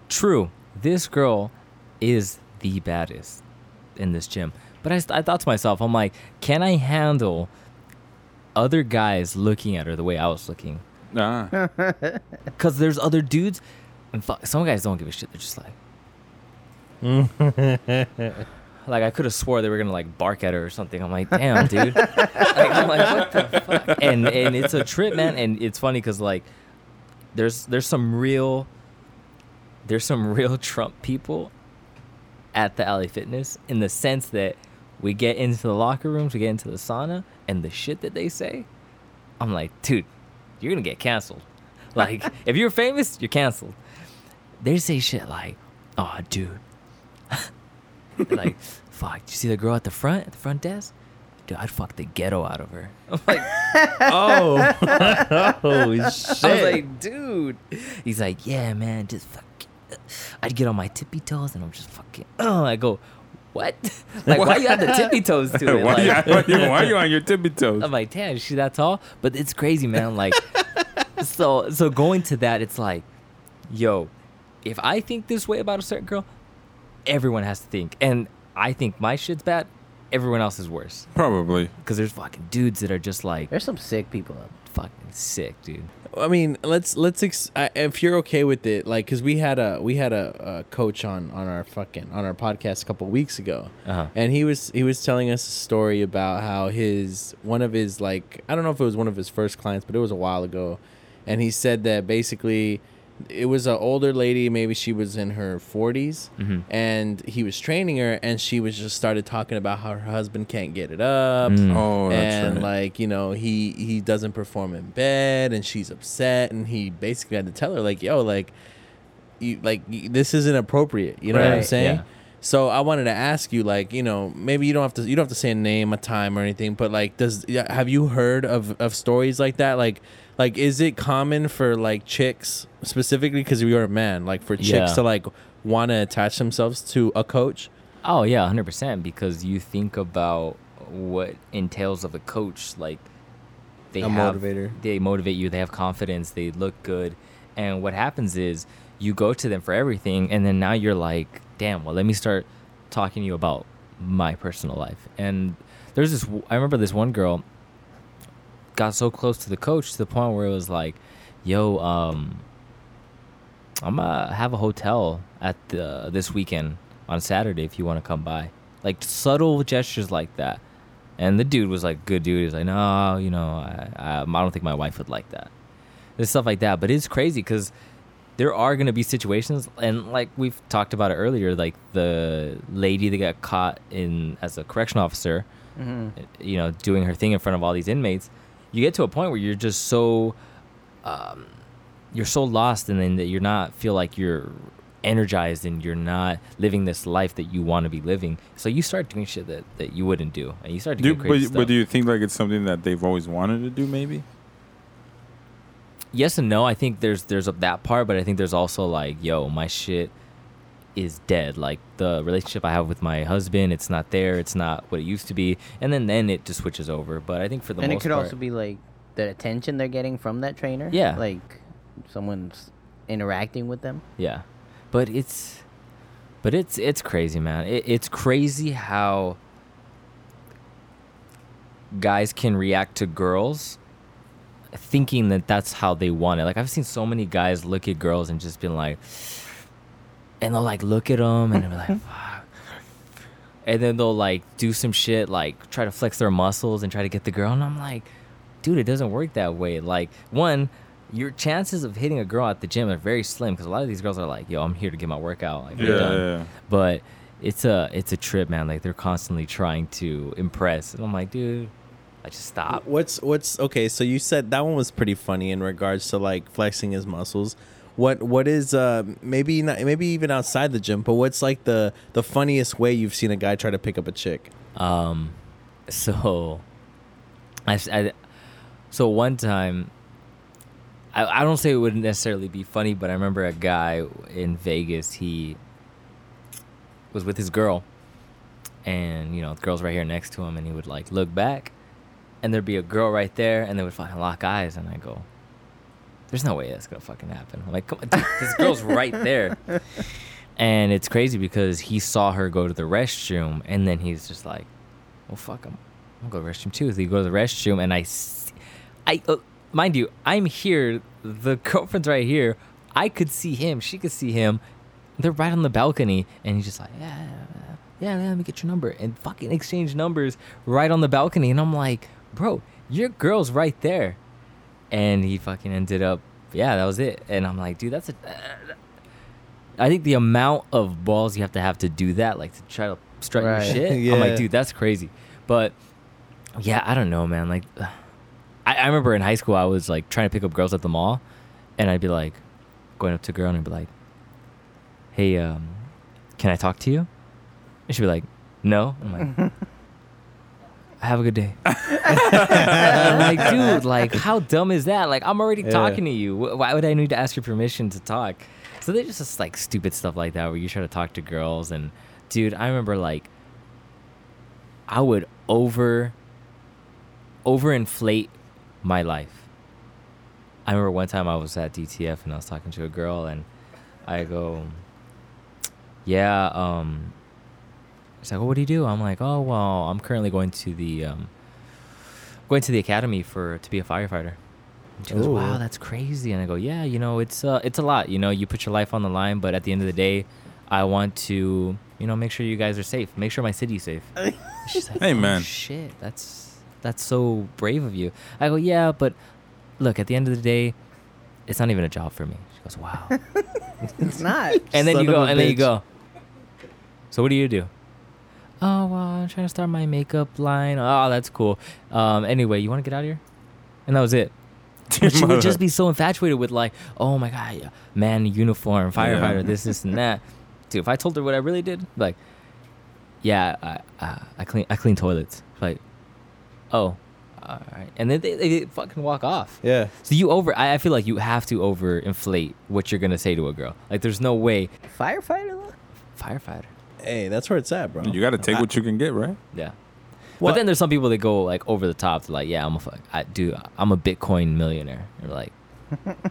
true, this girl is the baddest in this gym. But I, I thought to myself, I'm like, can I handle other guys looking at her the way I was looking? Ah. Because *laughs* there's other dudes, and fuck, some guys don't give a shit. They're just like, *laughs* like I could have swore they were gonna like bark at her or something. I'm like, damn, dude. *laughs* like, I'm like, what the fuck? And and it's a trip, man. And it's funny because like, there's there's some real, there's some real Trump people at the LA Fitness in the sense that we get into the locker rooms, we get into the sauna, and the shit that they say, I'm like, dude, you're gonna get canceled. Like, if you're famous, you're canceled. They say shit like, oh, dude. *laughs* like, fuck, did you see the girl at the front, at the front desk? Dude, I'd fuck the ghetto out of her. *laughs* I'm like, oh. *laughs* Holy shit. I was like, dude. He's like, yeah, man, just fuck. Uh, I'd get on my tippy toes and I'm just fucking. Oh, *clears throat* I go, what? like, why you on the tippy toes to it? why, Like, you, why, you, on your tippy toes? I'm like, damn, is she that tall? But it's crazy, man. Like, so so going to that, it's like, yo, if I think this way about a certain girl, everyone has to think, and I think my shit's bad. Everyone else is worse Probably. because there's fucking dudes that are just like there's some sick people up. fucking sick, dude. I mean, let's let's ex- I, if you're okay with it, like, cause we had a we had a, a coach on on our fucking on our podcast a couple weeks ago, Uh-huh. and he was he was telling us a story about how his one of his like I don't know if it was one of his first clients, but it was a while ago, and he said that basically it was an older lady, maybe she was in her 40s, Mhm. and he was training her, and she was just started talking about how her husband can't get it up, Mm. Oh, that's and right. like you know he he doesn't perform in bed and she's upset and he basically had to tell her like yo like you like y- this isn't appropriate you know what i'm saying yeah. so i wanted to ask you like you know maybe you don't have to you don't have to say a name a time or anything but like does yeah, have you heard of of stories like that like like is it common for like chicks specifically because you're a man like for chicks Yeah. to like want to attach themselves to a coach Oh yeah, hundred percent. Because you think about what entails of a coach, like they A have, motivator. They motivate you. They have confidence. They look good. And what happens is you go to them for everything, and then now you're like, damn. Well, let me start talking to you about my personal life. And there's this. I remember this one girl got so close to the coach to the point where it was like, yo, um, I'm gonna have a hotel at the this weekend on Saturday if you want to come by. Like subtle gestures like that. And the dude was like, good dude. He's like, no, you know, I, I, I don't think my wife would like that. There's stuff like that. But it's crazy because there are going to be situations, and like we've talked about it earlier, like the lady that got caught in as a correction officer, hmm you know, doing her thing in front of all these inmates, you get to a point where you're just so, um, you're so lost, and then that you're not feel like you're energized and you're not living this life that you want to be living. So you start doing shit that, that you wouldn't do, and you start Do, doing crazy but, stuff. but do you think like it's something that they've always wanted to do? Maybe. yes and no. I think there's there's a, that part, but I think there's also like, yo, my shit is dead. Like the relationship I have with my husband, it's not there. It's not what it used to be, and then then it just switches over. But I think for the most part. And it could part, also be like the attention they're getting from that trainer. Yeah. Like someone's interacting with them. Yeah, but it's, but it's it's crazy, man. It, it's crazy how guys can react to girls, thinking that that's how they want it. Like I've seen so many guys look at girls and just been like, and they'll like look at them and they're like, mm-hmm. fuck. And then they'll like do some shit like try to flex their muscles and try to get the girl, and I'm like, dude, it doesn't work that way. Like one, your chances of hitting a girl at the gym are very slim because a lot of these girls are like, yo, I'm here to get my workout. Like, Yeah, done. yeah, yeah. But it's a it's a trip, man. Like they're constantly trying to impress, and I'm like, dude, I just stop. What's what's okay? So you said that one was pretty funny in regards to like flexing his muscles. What what is uh maybe not maybe even outside the gym, but what's like the the funniest way you've seen a guy try to pick up a chick? Um, *laughs* so I, I- so one time, I, I don't say it wouldn't necessarily be funny, but I remember a guy in Vegas. He was with his girl, and you know, the girl's right here next to him, and he would like look back, and there'd be a girl right there, and they would fucking lock eyes, and I go. There's no way that's gonna fucking happen. I'm like, come on, dude, this girl's *laughs* right there. And it's crazy because he saw her go to the restroom, and then he's just like, "Well, fuck, I'm, I'm gonna go to the restroom too." So he goes to the restroom, and I, uh, mind you, I'm here. The girlfriend's right here. I could see him. She could see him. They're right on the balcony, and he's just like, "Yeah, yeah, yeah, let me get your number," and fucking exchange numbers right on the balcony. And I'm like, "Bro, your girl's right there," and he fucking ended up. Yeah, that was it. And I'm like, dude, that's a. I think the amount of balls you have to have to do that, like to try to strut Right. your shit. *laughs* I'm like, dude, that's crazy. But yeah, I don't know, man. Like, I, I remember in high school, I was like trying to pick up girls at the mall, and I'd be like, going up to a girl and I'd be like, "Hey, um, can I talk to you?" And she'd be like, "No." I'm like, *laughs* "Have a good day." *laughs* Like, dude, like, *laughs* how dumb is that? Like, I'm already Yeah. talking to you. Why would I need to ask your permission to talk? So they just just like stupid stuff like that where you try to talk to girls and, dude, I remember like, I would over, overinflate my life. I remember one time I was at DTF and I was talking to a girl and I go, yeah, um, she's like, well, what do you do? I'm like, oh, well, I'm currently going to the, um, going to the academy for, to be a firefighter. And she goes, Ooh. wow, that's crazy. And I go, yeah, you know, it's, uh, it's a lot, you know, you put your life on the line, but at the end of the day, I want to, you know, make sure you guys are safe. Make sure my city's safe. *laughs* She's like, Hey, "Oh, man." shit, that's that's so brave of you. I go, yeah, but look, at the end of the day, it's not even a job for me. She goes, wow. *laughs* It's not. and then Son you go, a and then you go. So what do you do? Oh well, I'm trying to start my makeup line. Oh, that's cool. Um, anyway, you want to get out of here? And that was it. *laughs* She would just be so infatuated with like, oh my god, man, uniform, firefighter, Yeah. this, this, and that. Dude, if I told her what I really did, like, yeah, I, I, I clean, I clean toilets. Like, oh, all right, and then they, they fucking walk off. Yeah. So you over, I, I feel like you have to overinflate what you're gonna say to a girl. Like, there's no way, Firefighter firefighter. Hey, that's where it's at, bro. You got to take what you can get, right? Yeah. What- But then there's some people that go like over the top. They're like, yeah, I'm a, fuck, I do, I'm a Bitcoin millionaire. You're like,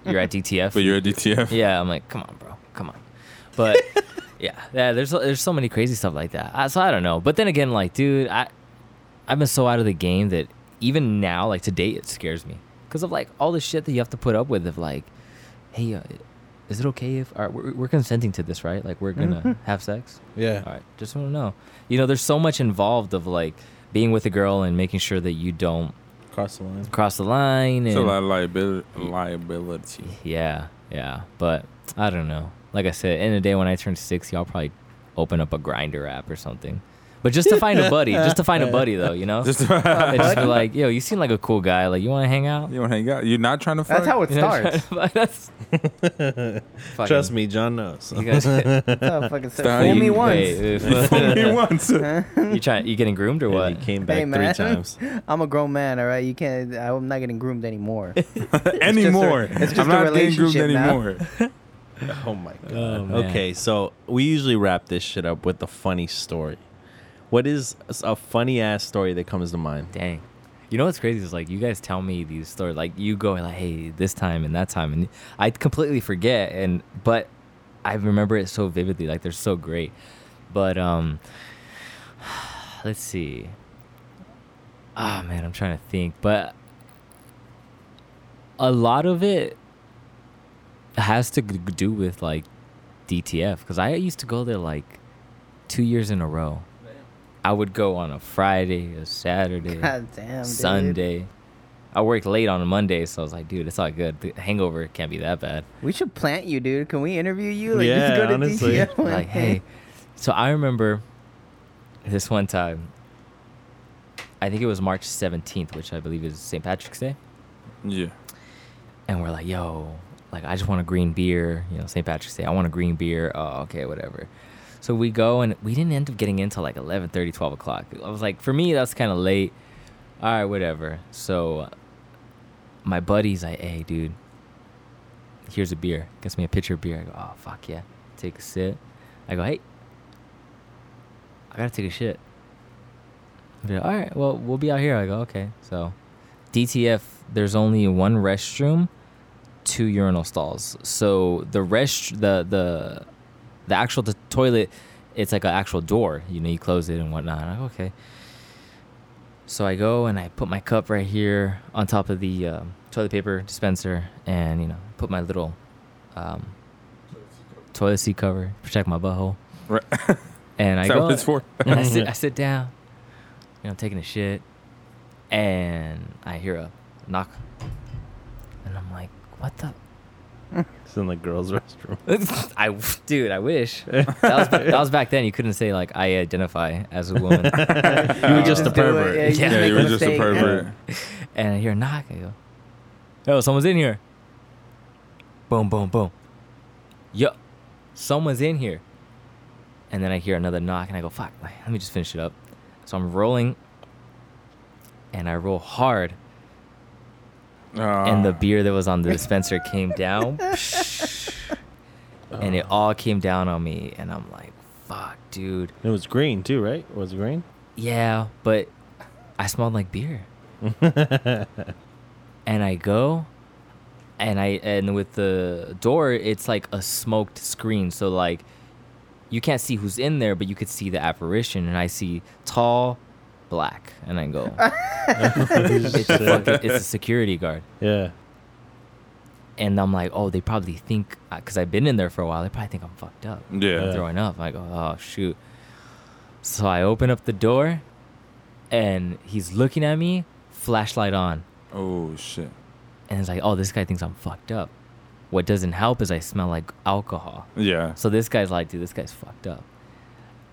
you're at DTF. But you're a DTF. Yeah, I'm like, come on, bro, come on. But *laughs* yeah, yeah, there's there's so many crazy stuff like that. I, so I don't know. But then again, like, dude, I I've been so out of the game that even now, like today, it scares me because of like all the shit that you have to put up with. Of like, hey, uh, is it okay if all right, we're, we're consenting to this, right? Like, we're gonna mm-hmm. have sex. Yeah. All right, just want to know. You know, there's so much involved of like being with a girl and making sure that you don't Cross the line. cross the line. It's a lot of liability. liability. yeah, yeah, but I don't know. Like I said, in the day when I turn sixty, I'll probably open up a Grindr app or something. But just to find a buddy, just to find a *laughs* buddy though, you know. Just And just be *laughs* like, yo, you seem like a cool guy. Like, you want to hang out? you want to hang out? You're not trying to fuck. That's how it You know, starts. *laughs* that's fucking- Trust me, John knows. You guys, That's how it fucking Stop. starts. Fool me You- once. Hey, Fool me once. you trying? You getting groomed or And what? he came back Hey, three times. I'm a grown man, all right. You can't. I'm not getting groomed anymore. anymore. it's just I'm a not getting groomed relationship now. anymore. Oh my oh, god. Oh, man. okay, so we usually wrap this shit up with a funny story. What is a funny ass story that comes to mind? Dang. You know what's crazy is like you guys tell me these stories, like you go like, hey, this time and that time, and I completely forget, and but I remember it so vividly, like they're so great. But um, *sighs* let's see. Ah man, I'm trying to think, but a lot of it has to do with like DTF because I used to go there like two years in a row. I would go on a Friday, a Saturday, *laughs* God damn. dude. Sunday. I worked late on a Monday, so I was like, dude, it's all good. The hangover can't be that bad. We should plant you, dude. Can we interview you? Like, Yeah, just go to honestly. DTF *laughs* one like, hey, So I remember this one time. I think it was March 17th, which I believe is St. Patrick's Day. Yeah. and we're like, yo, like I just want a green beer, you know, St. Patrick's Day. I want a green beer. Oh, okay, whatever. So we go and we didn't end up getting in into like 11, 30, 12 o'clock. I was like, for me, that's kind of late. All right, whatever. So uh, my buddy's like, hey, dude, here's a beer. Gets me a pitcher of beer. I go, oh, fuck yeah. Take a sip. I go, hey, I gotta take a shit. Like, All right, well, we'll be out here. I go, okay. So DTF, there's only one restroom, two urinal stalls. So the rest, the the the actual t- toilet, it's like an actual door. You know, you close it and whatnot. Go, okay. So I go and I put my cup right here on top of the um, toilet paper dispenser, and you know, put my little um, toilet seat cover protect my butthole. Right. *laughs* And I go, what it's for? and I sit, *laughs* I sit down, you know, taking a shit, and I hear a knock, and I'm like, "What the?" It's in the girls' *laughs* restroom. *laughs* I, dude, I wish *laughs* that was that was back then. You couldn't say like I identify as a woman, You were just a pervert. Yeah, you Yeah, just Yeah, you a were just a pervert. and I hear a knock. I go, "Oh, someone's in here." Boom, boom, boom. Yo, someone's in here. And then I hear another knock, and I go, "Fuck, let me just finish it up." So I'm rolling, and I roll hard, Uh-huh. and the beer that was on the dispenser came down. *laughs* And it all came down on me and i'm like fuck dude. It was green too, right? Was it green? yeah but i smelled like beer. *laughs* And i go and i and with the door it's like a smoked screen. So like you can't see who's in there but you could see the apparition. And i see tall black and i go *laughs* it's a, fucking, it's a security guard Yeah. and I'm like, oh, they probably think uh, because I've been in there for a while. They probably think I'm fucked up, Yeah. I'm throwing up. I go, oh shoot. So I open up the door, and he's looking at me, flashlight on, Oh shit. and it's like, oh, this guy thinks I'm fucked up. What doesn't help is I smell like alcohol. Yeah. So this guy's like, dude, this guy's fucked up.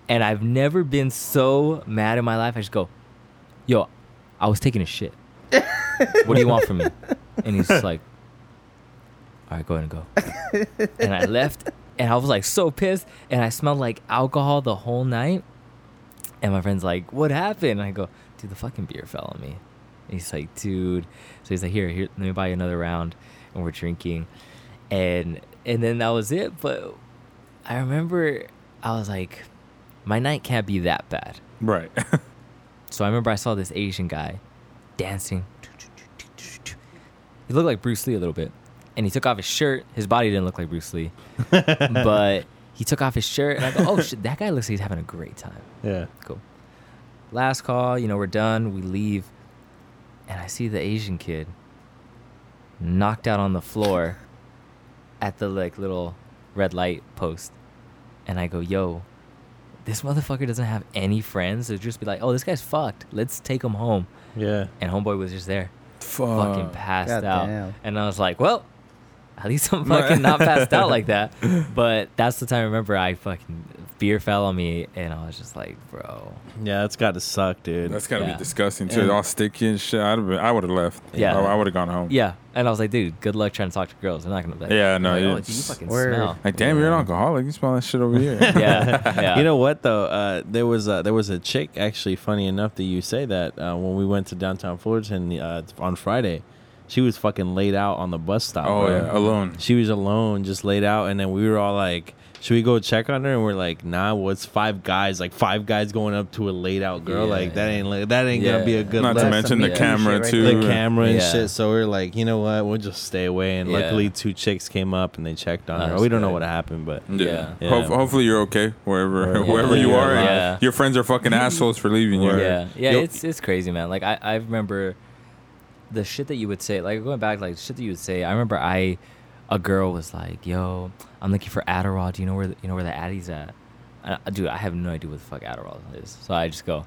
And I've never been so mad in my life. I just go, yo, I was taking a shit. *laughs* what do you want from me? And he's just like, all right, go ahead and go. and I left, and I was like so pissed, and I smelled like alcohol the whole night. And my friend's like, what happened? And I go, dude, the fucking beer fell on me. And he's like, dude. So he's like, here, here, let me buy you another round. And we're drinking. And and then that was it. But I remember I was like, my night can't be that bad. Right. So I remember I saw this Asian guy dancing. He looked like Bruce Lee a little bit. And he took off his shirt. His body didn't look like Bruce Lee. *laughs* but he took off his shirt. And I go, oh, shit, that guy looks like he's having a great time. Yeah. Cool. Last call, you know, we're done. We leave. And I see the Asian kid knocked out on the floor at the like little red light post. And I go, yo, this motherfucker doesn't have any friends. It'd just be like, oh, this guy's fucked. Let's take him home. Yeah. And homeboy was just there, Fuck. fucking passed God out. damn. And I was like, well, at least I'm *laughs* fucking not passed out like that. *laughs* But that's the time I remember I fucking beer fell on me, and I was just like, bro. Yeah, that's got to suck, dude. That's gotta Yeah. be disgusting too. Yeah. All sticky and shit. I'd have been, I would have left. Yeah. I, would have gone home. Yeah, and I was like, dude, good luck trying to talk to girls. They're not gonna. Like, Yeah, no, like, yeah. Oh, dude, you fucking Word. smell. Like, damn, you're an alcoholic. You smell that shit over here. *laughs* yeah, yeah. You know what though? Uh, there was a, there was a chick actually. Funny enough that you say that uh, when we went to downtown Fullerton uh, on Friday, she was fucking laid out on the bus stop. oh bro. yeah, alone. She was alone, just laid out, and then we were all like, "Should we go check on her?" And we're like, "Nah, what's five guys? Like five guys going up to a laid out girl? Yeah, like that yeah. ain't li- that ain't gonna be a good Not look." to mention the some camera right too. the camera and Yeah. shit. So we're like, you know what? We'll just stay away. And Yeah. luckily, two chicks came up and they checked on oh, her. We don't know what happened, but Yeah. Yeah. Hope- hopefully you're okay wherever Yeah. *laughs* wherever you are. and Yeah. Your friends are fucking assholes for leaving you. Word. Yeah, yeah, it's it's crazy, man. Like I, I remember the shit that you would say. Like going back, like shit that you would say. I remember I, a girl was like, "Yo, I'm looking for Adderall. Do you know where the, you know where the Addy's at?" I, dude, I have no idea what the fuck Adderall is. So I just go.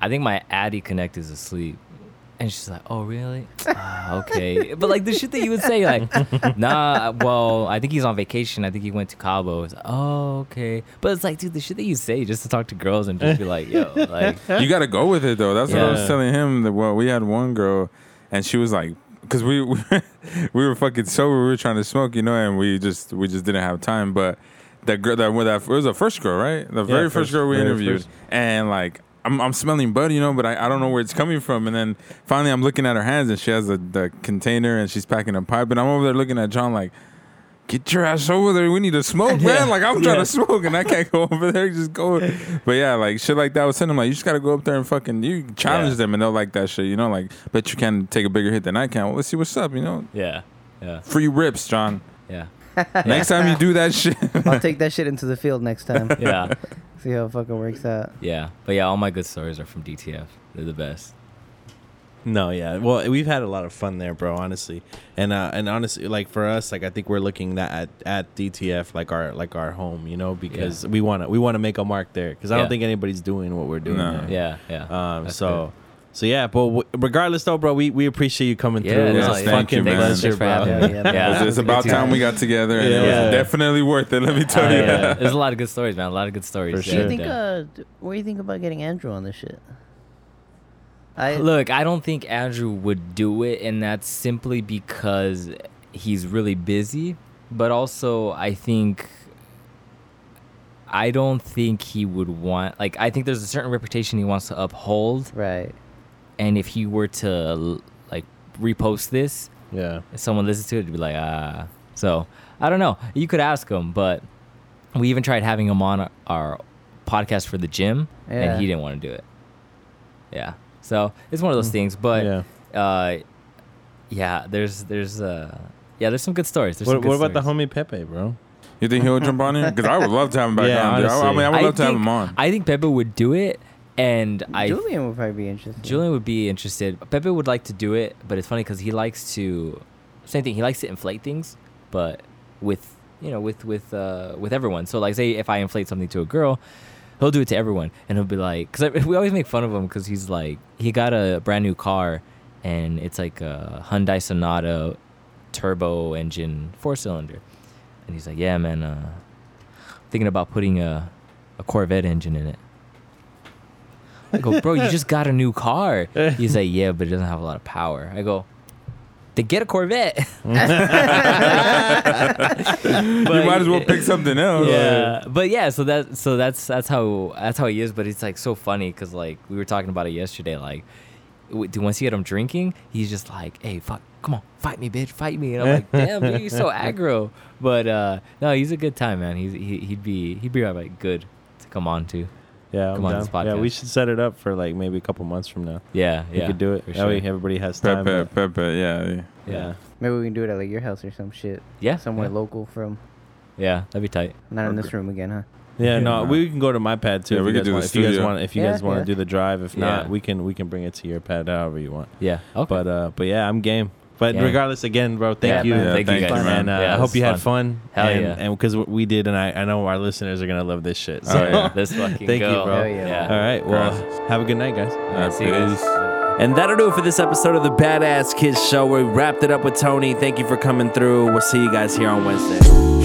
I think my Addy Connect is asleep. And she's like, "Oh, really? Ah, okay." But like the shit that you would say, like, *laughs* "Nah, well, I think he's on vacation. I think he went to Cabo." It's like, "Oh, okay." But it's like, dude, the shit that you say just to talk to girls and just be like, "Yo, *laughs* like, you got to go with it though. That's what I was telling him. That well, we had one girl, and she was like, because we we, *laughs* we were fucking sober. We were trying to smoke, you know, and we just we just didn't have time. But that girl, that that it was the first girl, right? The very first, first- girl we interviewed, first. and like. I'm, I'm smelling bud, you know, but I, I don't know where it's coming from. And then finally, I'm looking at her hands, and she has the, the container, and she's packing a pipe. And I'm over there looking at John, like, get your ass over there. We need to smoke, *laughs* Yeah. man. Like I'm trying Yeah. to smoke and I can't go *laughs* over there. Just go. *laughs* But yeah, like shit like that. Was telling them like you just gotta go up there and fucking you challenge Yeah. them and they'll like that shit. You know, like bet you can take a bigger hit than I can. Well, let's see what's up. You know, yeah, yeah, free rips, John. yeah, Next time you do that shit, I'll take that shit into the field next time. yeah, See how it fucking works out. yeah." But yeah, all my good stories are from DTF. They're the best. No, yeah. Well, we've had a lot of fun there, bro. Honestly, and uh, and honestly, like for us, like I think we're looking that at, at DTF like our like our home, you know, because we want to we want to make a mark there because I Yeah. don't think anybody's doing what we're doing. No. Yeah, yeah. Um. That's So. So yeah, but w- regardless though, bro, we, we appreciate you coming Yeah, through. no, It was yeah, a thank fucking you, man. pleasure, bro. Yeah, yeah, Yeah. it's, it's It was a about time time. we got together, and it Yeah. was definitely worth it. Let me tell Uh, you. yeah. *laughs* There's a lot of good stories, man. A lot of good stories. For Yeah, Do you think? Uh, what do you think about getting Andrew on this shit? I Look, I don't think Andrew would do it, and that's simply because he's really busy. But also, I think I don't think he would want. Like, I think there's a certain reputation he wants to uphold, right. And if he were to like repost this, Yeah. if someone listens to it, it'd be like, ah. So I don't know. You could ask him, but we even tried having him on our podcast for the gym, Yeah. and he didn't want to do it. Yeah. So it's one of those things, but yeah. uh, yeah, there's there's uh, yeah, there's some good stories. There's some What, good what about the homie Pepe, bro? You think he'll jump on here? *laughs* Because I would love to have him back Yeah, on. dude. I, I mean, I would I love to have think- him on. I think Pepe would do it, and I Julian would probably be interested. Julian would be interested. Pepe would like to do it, but it's funny because he likes to same thing. He likes to inflate things, but with you know with with uh, with everyone. So like, say if I inflate something to a girl, he'll do it to everyone, and he'll be like, because *laughs* we always make fun of him because he's like he got a brand new car, and it's like a Hyundai Sonata turbo engine four cylinder, and he's like, yeah, man, uh, thinking about putting a a Corvette engine in it. I go, bro, you just got a new car. *laughs* He's like, yeah, but it doesn't have a lot of power. I go, then get a Corvette. *laughs* *laughs* you might as well pick something else. Yeah, but yeah, so that so that's that's how that's how he is. But it's like so funny because like we were talking about it yesterday. Like, w- dude, once you get him drinking, he's just like, "Hey, fuck, come on, fight me, bitch, fight me." And I'm like, "Damn, dude, you're so aggro." But uh no, he's a good time, man. He's he, he'd be he'd be like good to come on to. Yeah, I'm Come on, down. this yeah. We should set it up for like maybe a couple months from now. Yeah, We yeah, could do it. for That way everybody has time. Pepe, Pepe, yeah. yeah. Yeah, Maybe we can do it at like your house or some shit. yeah, Somewhere yeah. local from Yeah, that'd be tight. not in this room again, huh? Yeah, no, we can go to my pad too. Yeah, if we you could guys do the want. If you guys want, if you Yeah, guys want to yeah. do the drive, if not, we can we can bring it to your pad however you want. Yeah. Okay. But uh, but yeah, I'm game. But Game. regardless, again, bro, thank Yeah, you. man. Yeah, thank, you guys, you. And uh, Yeah, I hope you is had fun. Hell and, yeah. And because we did, and I, I know our listeners are gonna love this shit. Oh, So, yeah. Let's fucking *laughs* Thank you, go. bro. Hell yeah. all right. Well, Congrats. have a good night, guys. All right, see you guys. And that'll do it for this episode of the Badass Kids Show. We wrapped it up with Tony. Thank you for coming through. We'll see you guys here on Wednesday.